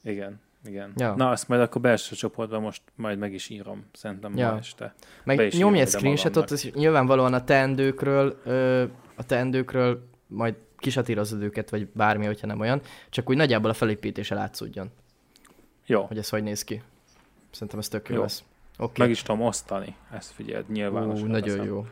Igen, igen. Ja. Na, azt majd akkor belső csoportban most majd meg is írom, szerintem Ja. ma este. be Meg is nyomj egy screenshotot, és nyilvánvalóan a teendőkről, ö, a teendőkről majd kisatírozod őket, vagy bármi, hogyha nem olyan, csak úgy nagyjából a felépítése látszódjon, Jó, hogy ez hogy néz ki. Szerintem ez tök jó, Jó. lesz. Oké. meg is tudom osztani, ezt figyeld, nyilvánosan. Ú, nagyon teszem. jó.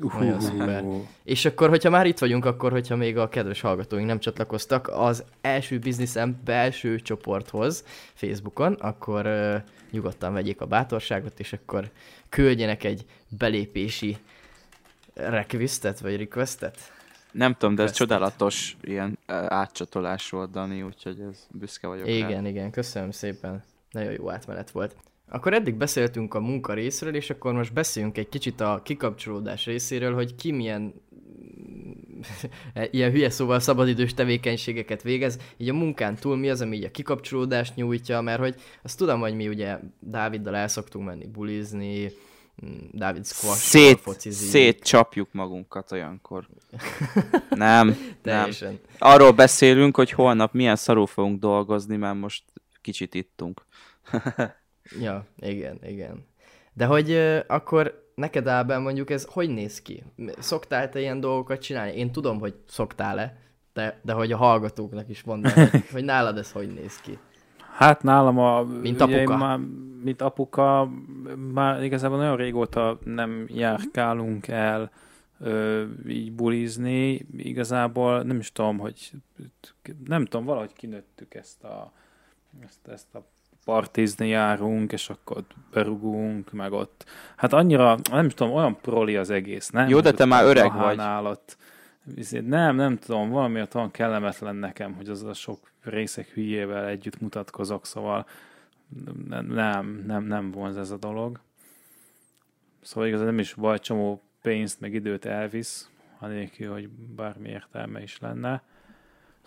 Uhú. Nagyon szuper. És akkor, hogyha már itt vagyunk, akkor, hogyha még a kedves hallgatóink nem csatlakoztak az első bizniszem belső csoporthoz Facebookon, akkor uh, nyugodtan vegyék a bátorságot, és akkor küldjenek egy belépési requestet, vagy requestet. Nem tudom, de ez Kezdted. csodálatos ilyen átcsatolás volt, Dani, úgyhogy ez büszke vagyok rá. Igen, igen, köszönöm szépen. Nagyon jó átmenet volt. Akkor eddig beszéltünk a munka részről, és akkor most beszéljünk egy kicsit a kikapcsolódás részéről, hogy ki milyen ilyen hülye szóval szabadidős tevékenységeket végez, így a munkán túl mi az, ami így a kikapcsolódást nyújtja, mert hogy azt tudom, hogy mi ugye Dáviddal el szoktunk menni bulizni, mm, Dávid squash Szét, focizik. szétcsapjuk magunkat olyankor. Nem, nem. Teljesen. Arról beszélünk, hogy holnap milyen szarul fogunk dolgozni, mert most kicsit ittunk. Ja, igen, igen. De hogy ö, akkor neked Ábel mondjuk ez hogy néz ki? Szoktál te ilyen dolgokat csinálni? Én tudom, hogy szoktál-e, de, de hogy a hallgatóknak is mondom, hogy, hogy nálad ez hogy néz ki. Hát nálam a... Mint apuka. Már, mint apuka, már igazából nagyon régóta nem járkálunk el ö, így bulizni. Igazából nem is tudom, hogy nem tudom, valahogy kinőttük ezt a ezt, ezt a partizni járunk, és akkor berugunk, meg ott. Hát annyira, nem tudom, olyan proli az egész, nem? Jó, de te már öreg Bahánál Ott, izé- nem, nem tudom, valamiért olyan kellemetlen nekem, hogy az a sok részek hülyével együtt mutatkozok, szóval nem, nem, nem, vonz ez a dolog. Szóval igazán nem is vagy csomó pénzt, meg időt elvisz, anélkül, hogy bármi értelme is lenne.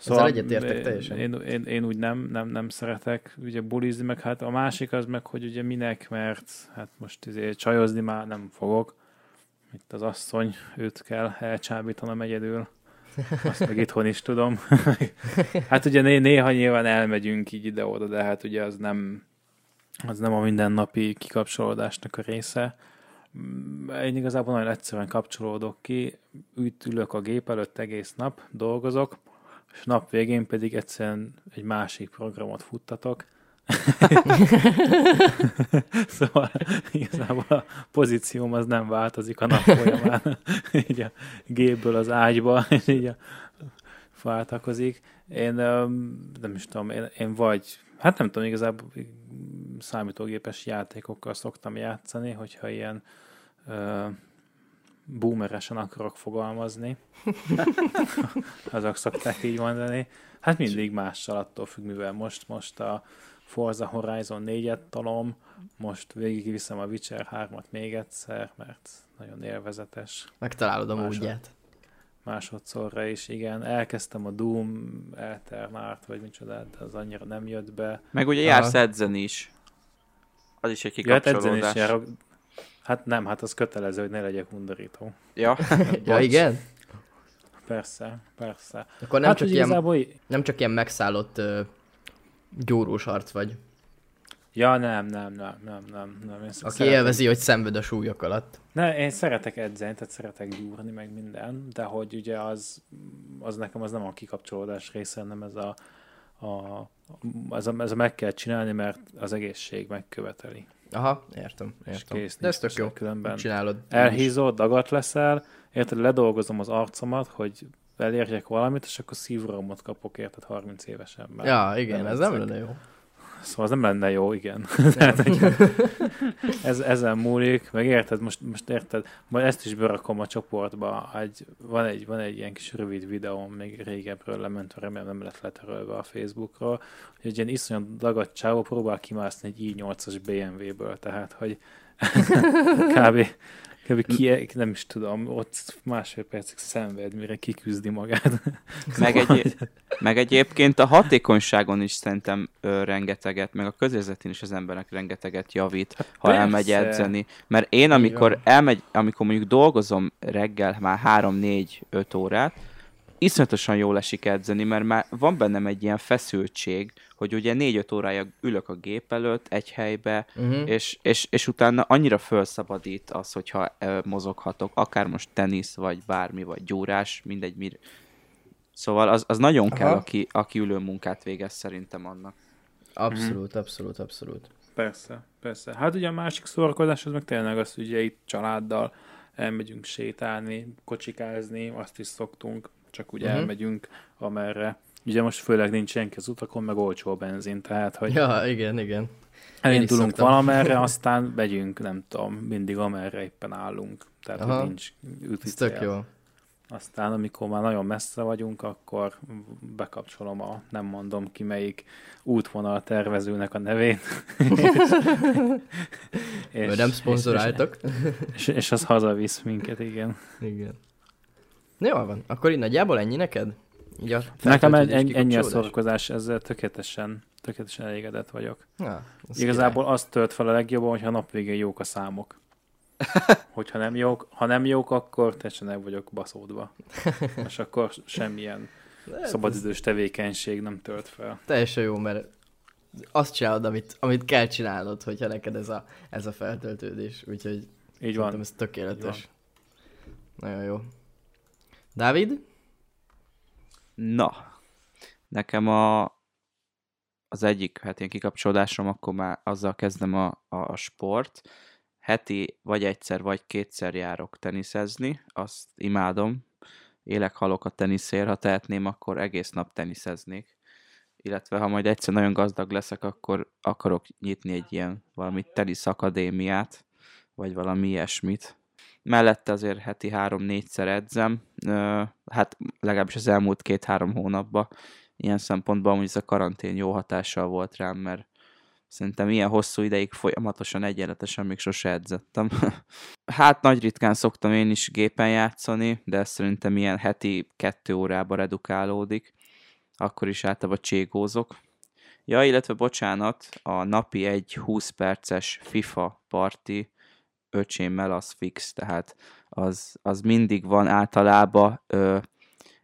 Szóval egyetértek én- teljesen. Én, én, én, úgy nem, nem, nem szeretek ugye bulizni, meg hát a másik az meg, hogy ugye minek, mert hát most izé, csajozni már nem fogok. Itt az asszony, őt kell elcsábítanom egyedül. Azt meg itthon is tudom. hát ugye né- néha nyilván elmegyünk így ide-oda, de hát ugye az nem, az nem a mindennapi kikapcsolódásnak a része. Mm, Én igazából nagyon egyszerűen kapcsolódok ki, úgy ülök a gép előtt egész nap, dolgozok, és nap végén pedig egyszerűen egy másik programot futtatok, szóval igazából a pozícióm az nem változik a nap folyamán. így a gépből az ágyba, és így a váltakozik. Én nem is tudom, én, én vagy, hát nem tudom, igazából számítógépes játékokkal szoktam játszani, hogyha ilyen boomeresen akarok fogalmazni. Azok szokták így mondani. Hát mindig mással attól függ, mivel most, most a Forza Horizon 4-et talom, most végigviszem a Witcher 3-at még egyszer, mert nagyon élvezetes. Megtalálod a módját. Másodszorra is, igen. Elkezdtem a Doom Eternát, vagy micsoda, de az annyira nem jött be. Meg ugye jársz edzeni is. Az is egy kikapcsolódás. Ja, hát is járok. Hát nem, hát az kötelező, hogy ne legyek undorító. Ja, ja igen? Persze, persze. Akkor nem, hát, csak, ilyen, igazából... nem csak ilyen megszállott uh, gyúrós arc vagy. Ja, nem, nem, nem, nem, nem. nem. Én Aki szeretek... élvezi, hogy szenved a súlyok alatt. Ne, én szeretek edzeni, tehát szeretek gyúrni, meg minden, de hogy ugye az, az nekem az nem a kikapcsolódás része, hanem ez a, a, ez a, ez a meg kell csinálni, mert az egészség megköveteli. Aha, értem, értem. Kész, De ez tök jó, különben csinálod. Elhízod, dagat leszel, érted, ledolgozom az arcomat, hogy elérjek valamit, és akkor szívrohamot kapok, érted, 30 évesen. Ja, igen, ez nem lenne jó. Szóval az nem lenne jó, igen. Tehát, ez, ezen múlik, meg érted, most, most érted, majd ezt is berakom a csoportba, egy, van, egy, van egy ilyen kis rövid videóm, még régebről lement, remélem nem lett letörölve a Facebookról, hogy egy ilyen iszonyat dagadt csávó próbál kimászni egy i8-as BMW-ből, tehát, hogy kb. Kb. Ki, nem is tudom, ott másfél percig szenved, mire kiküzdi magát. Meg, egy, meg egyébként a hatékonyságon is szerintem ö, rengeteget, meg a közérzetén is az embernek rengeteget javít, hát ha persze. elmegy edzeni. Mert én, amikor elmegy, amikor mondjuk dolgozom reggel már 3-4-5 órát, iszonyatosan jól esik edzeni, mert már van bennem egy ilyen feszültség, hogy ugye négy-öt órája ülök a gép előtt egy helybe, uh-huh. és, és, és utána annyira felszabadít az, hogyha mozoghatok, akár most tenisz, vagy bármi, vagy gyúrás, mindegy, mir. Szóval az, az nagyon Aha. kell, aki, aki ülő munkát végez szerintem annak. Abszolút, uh-huh. abszolút, abszolút. Persze, persze. Hát ugye a másik szórakozás az meg tényleg az, hogy ugye itt családdal elmegyünk sétálni, kocsikázni, azt is szoktunk, csak úgy uh-huh. elmegyünk, amerre. Ugye most főleg nincs senki az utakon, meg olcsó a benzin, tehát hogy... Ja, igen, igen. Elindulunk valamerre, aztán megyünk, nem tudom, mindig amerre éppen állunk. Tehát, Aha. hogy nincs üticél. tök jó. Aztán, amikor már nagyon messze vagyunk, akkor bekapcsolom a, nem mondom ki melyik útvonal tervezőnek a nevét. és, nem szponzoráltak. És, és, és az hazavisz minket, igen. Igen. Jól van. Akkor így nagyjából ennyi neked? Így a Nekem ennyi, ennyi a szórakozás, ezzel tökéletesen, tökéletesen elégedett vagyok. Ja, az Igazából király. azt tölt fel a legjobban, hogyha a nap végén jók a számok. Hogyha nem jók, ha nem jók, akkor teljesen el vagyok baszódva. És akkor semmilyen szabadidős tevékenység nem tölt fel. Teljesen jó, mert azt csinálod, amit, amit kell csinálnod, hogyha neked ez a, ez a feltöltődés. Úgyhogy így van. ez tökéletes. Van. Nagyon jó. Dávid? Na, nekem a, az egyik hát ilyen kikapcsolódásom, akkor már azzal kezdem a, a, sport. Heti vagy egyszer, vagy kétszer járok teniszezni, azt imádom. Élek, halok a teniszér, ha tehetném, akkor egész nap teniszeznék. Illetve ha majd egyszer nagyon gazdag leszek, akkor akarok nyitni egy ilyen valami tenisz akadémiát, vagy valami ilyesmit mellette azért heti három-négyszer edzem, hát legalábbis az elmúlt két-három hónapban ilyen szempontból hogy ez a karantén jó hatással volt rám, mert szerintem ilyen hosszú ideig folyamatosan egyenletesen még sose edzettem. hát nagy ritkán szoktam én is gépen játszani, de szerintem ilyen heti kettő órába redukálódik. Akkor is általában cségózok. Ja, illetve bocsánat, a napi egy 20 perces FIFA parti öcsémmel az fix, tehát az, az mindig van általában ö,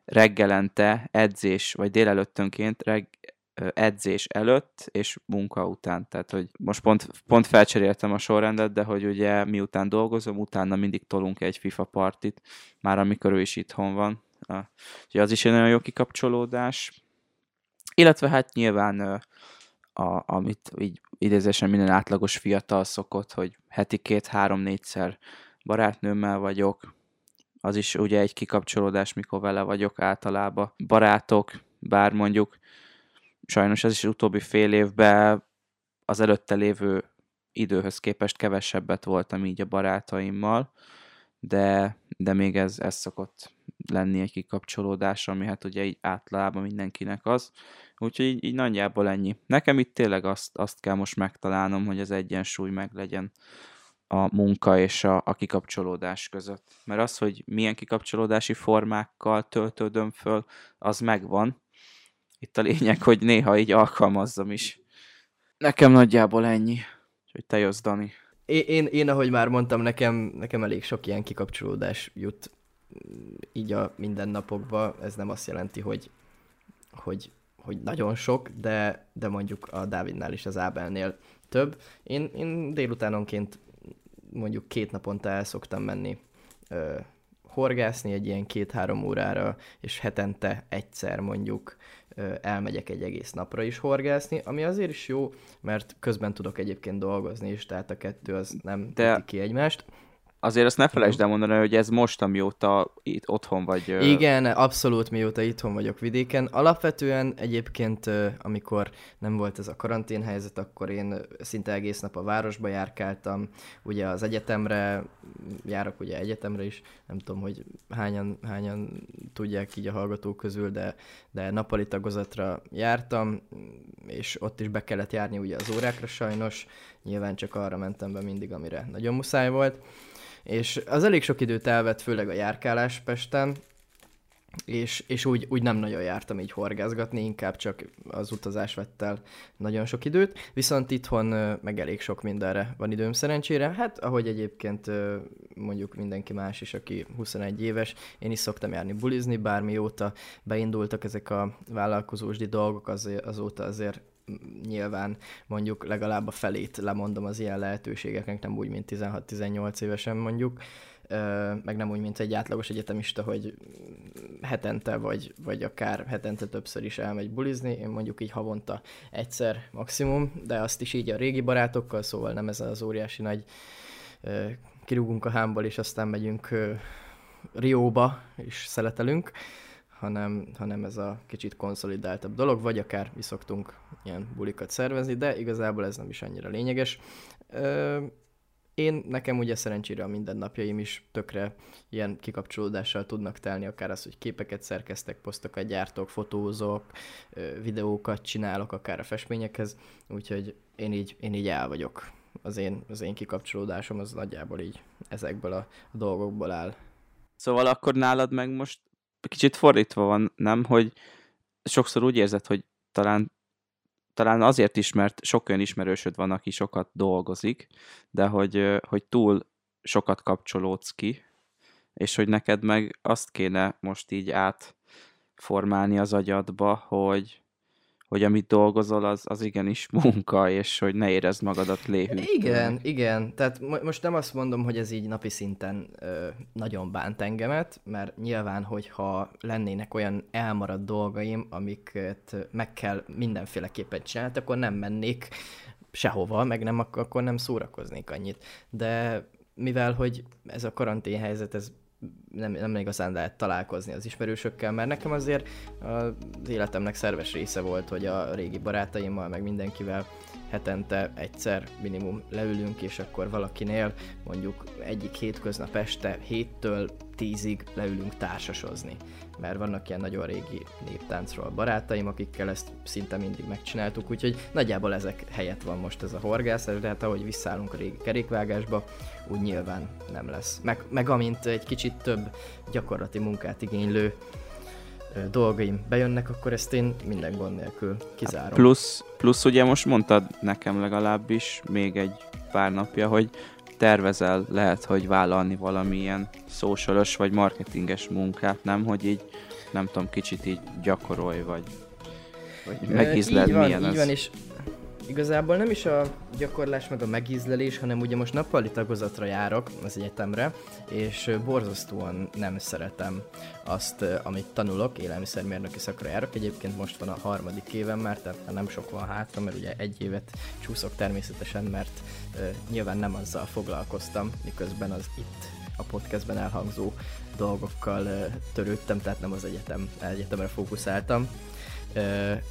reggelente edzés, vagy délelőttönként reg, ö, edzés előtt és munka után. Tehát, hogy most pont, pont felcseréltem a sorrendet, de hogy ugye miután dolgozom, utána mindig tolunk egy FIFA partit, már amikor ő is itthon van. Úgyhogy az is egy nagyon jó kikapcsolódás. Illetve hát nyilván a, amit így idézésen minden átlagos fiatal szokott, hogy heti két, három, négyszer barátnőmmel vagyok, az is ugye egy kikapcsolódás, mikor vele vagyok általában. Barátok, bár mondjuk sajnos ez is utóbbi fél évben az előtte lévő időhöz képest kevesebbet voltam így a barátaimmal, de, de még ez, ez szokott lenni egy kikapcsolódás, ami hát ugye így általában mindenkinek az. Úgyhogy így, így nagyjából ennyi. Nekem itt tényleg azt, azt kell most megtalálnom, hogy az egyensúly meg legyen a munka és a, a kikapcsolódás között. Mert az, hogy milyen kikapcsolódási formákkal töltődöm föl, az megvan. Itt a lényeg, hogy néha így alkalmazzam is. Nekem nagyjából ennyi. Úgyhogy te jössz, Dani. Én, én, én, ahogy már mondtam, nekem, nekem elég sok ilyen kikapcsolódás jut így a mindennapokban. Ez nem azt jelenti, hogy, hogy, hogy nagyon sok, de, de mondjuk a Dávidnál is az Ábelnél több. Én, én délutánonként mondjuk két naponta el szoktam menni ö, horgászni egy ilyen két-három órára, és hetente egyszer mondjuk ö, elmegyek egy egész napra is horgászni, ami azért is jó, mert közben tudok egyébként dolgozni is, tehát a kettő az nem De... ki egymást. Azért azt ne felejtsd el mondani, hogy ez most, amióta itt otthon vagy. Igen, abszolút mióta itthon vagyok vidéken. Alapvetően egyébként, amikor nem volt ez a karanténhelyzet, akkor én szinte egész nap a városba járkáltam. Ugye az egyetemre, járok ugye egyetemre is, nem tudom, hogy hányan, hányan tudják így a hallgatók közül, de, de napali tagozatra jártam, és ott is be kellett járni ugye az órákra sajnos. Nyilván csak arra mentem be mindig, amire nagyon muszáj volt és az elég sok időt elvett, főleg a járkálás Pesten, és, és úgy, úgy nem nagyon jártam így horgázgatni, inkább csak az utazás vett el nagyon sok időt, viszont itthon meg elég sok mindenre van időm szerencsére. Hát, ahogy egyébként mondjuk mindenki más is, aki 21 éves, én is szoktam járni bulizni, bármióta beindultak ezek a vállalkozósdi dolgok, az, azóta azért nyilván mondjuk legalább a felét lemondom az ilyen lehetőségeknek, nem úgy, mint 16-18 évesen mondjuk, meg nem úgy, mint egy átlagos egyetemista, hogy hetente vagy, vagy akár hetente többször is elmegy bulizni, én mondjuk így havonta egyszer maximum, de azt is így a régi barátokkal, szóval nem ez az óriási nagy kirúgunk a hámból, és aztán megyünk Rióba, és szeletelünk, hanem, hanem ez a kicsit konszolidáltabb dolog, vagy akár mi szoktunk ilyen bulikat szervezni, de igazából ez nem is annyira lényeges. Ö, én, nekem ugye szerencsére a mindennapjaim is tökre ilyen kikapcsolódással tudnak telni, akár az, hogy képeket szerkeztek, posztokat gyártok, fotózok, videókat csinálok, akár a festményekhez, úgyhogy én így, én így el vagyok. Az én, az én kikapcsolódásom az nagyjából így ezekből a dolgokból áll. Szóval akkor nálad meg most kicsit fordítva van, nem? Hogy sokszor úgy érzed, hogy talán talán azért is, mert sok olyan ismerősöd van, aki sokat dolgozik, de hogy, hogy túl sokat kapcsolódsz ki, és hogy neked meg azt kéne most így átformálni az agyadba, hogy, hogy amit dolgozol, az, az igenis munka, és hogy ne érezd magadat léhű. Igen, igen. Tehát mo- most nem azt mondom, hogy ez így napi szinten ö, nagyon bánt engemet, mert nyilván, hogyha lennének olyan elmaradt dolgaim, amiket meg kell mindenféleképpen csinálni, akkor nem mennék sehova, meg nem, akkor nem szórakoznék annyit. De mivel, hogy ez a karantén helyzet, ez nem, nem igazán lehet találkozni az ismerősökkel, mert nekem azért az életemnek szerves része volt, hogy a régi barátaimmal, meg mindenkivel hetente egyszer minimum leülünk, és akkor valakinél mondjuk egyik hétköznap este héttől tízig leülünk társasozni. Mert vannak ilyen nagyon régi néptáncról barátaim, akikkel ezt szinte mindig megcsináltuk, úgyhogy nagyjából ezek helyett van most ez a horgászás, de hát ahogy visszállunk a régi kerékvágásba, úgy nyilván nem lesz. Meg, meg amint egy kicsit több gyakorlati munkát igénylő dolgaim bejönnek, akkor ezt én minden gond nélkül kizárom. Plusz, plusz ugye most mondtad nekem legalábbis még egy pár napja, hogy tervezel lehet, hogy vállalni valamilyen socialos vagy marketinges munkát, nem? Hogy így, nem tudom, kicsit így gyakorolj, vagy, vagy megízled, így van, milyen így ez. Van, és igazából nem is a gyakorlás meg a megízlelés, hanem ugye most nappali tagozatra járok az egyetemre, és borzasztóan nem szeretem azt, amit tanulok, élelmiszermérnöki szakra járok. Egyébként most van a harmadik éven már, tehát nem sok van hátra, mert ugye egy évet csúszok természetesen, mert nyilván nem azzal foglalkoztam, miközben az itt a podcastben elhangzó dolgokkal törődtem, tehát nem az egyetem, egyetemre fókuszáltam.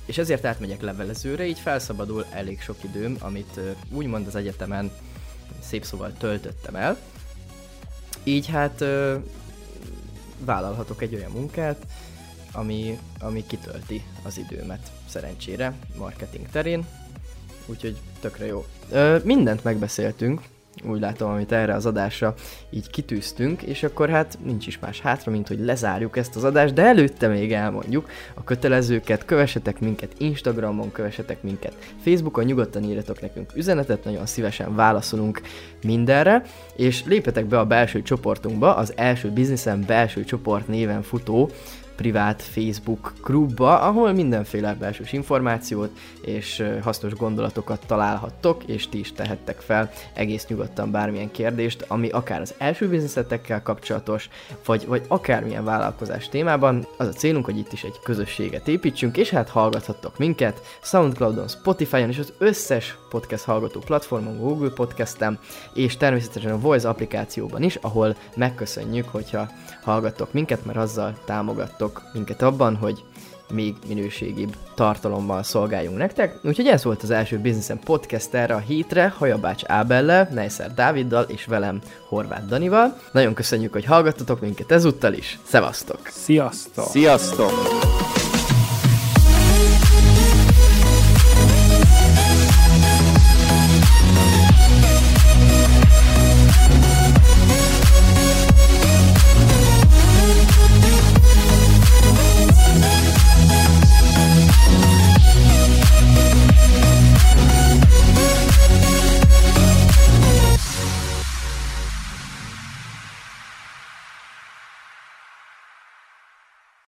És ezért átmegyek levelezőre, így felszabadul elég sok időm, amit úgymond az egyetemen szép szóval töltöttem el. Így hát vállalhatok egy olyan munkát, ami, ami kitölti az időmet szerencsére marketing terén, úgyhogy tökre jó. Mindent megbeszéltünk, úgy látom, amit erre az adásra így kitűztünk, és akkor hát nincs is más hátra, mint hogy lezárjuk ezt az adást, de előtte még elmondjuk a kötelezőket, kövessetek minket Instagramon, kövessetek minket Facebookon, nyugodtan írjatok nekünk üzenetet, nagyon szívesen válaszolunk mindenre, és lépetek be a belső csoportunkba, az első bizniszem belső csoport néven futó privát Facebook klubba, ahol mindenféle belsős információt és hasznos gondolatokat találhattok, és ti is tehettek fel egész nyugodtan bármilyen kérdést, ami akár az első bizniszetekkel kapcsolatos, vagy, vagy akármilyen vállalkozás témában. Az a célunk, hogy itt is egy közösséget építsünk, és hát hallgathattok minket Soundcloudon, Spotify-on és az összes podcast hallgató platformon, Google Podcastem, és természetesen a Voice applikációban is, ahol megköszönjük, hogyha hallgattok minket, mert azzal támogattok minket abban, hogy még minőségibb tartalommal szolgáljunk nektek. Úgyhogy ez volt az első Businessen podcast erre a hétre, Hajabács Ábellel, Nejszer Dáviddal és velem Horváth Danival. Nagyon köszönjük, hogy hallgattatok minket ezúttal is. Szevasztok! Sziasztok! Sziasztok!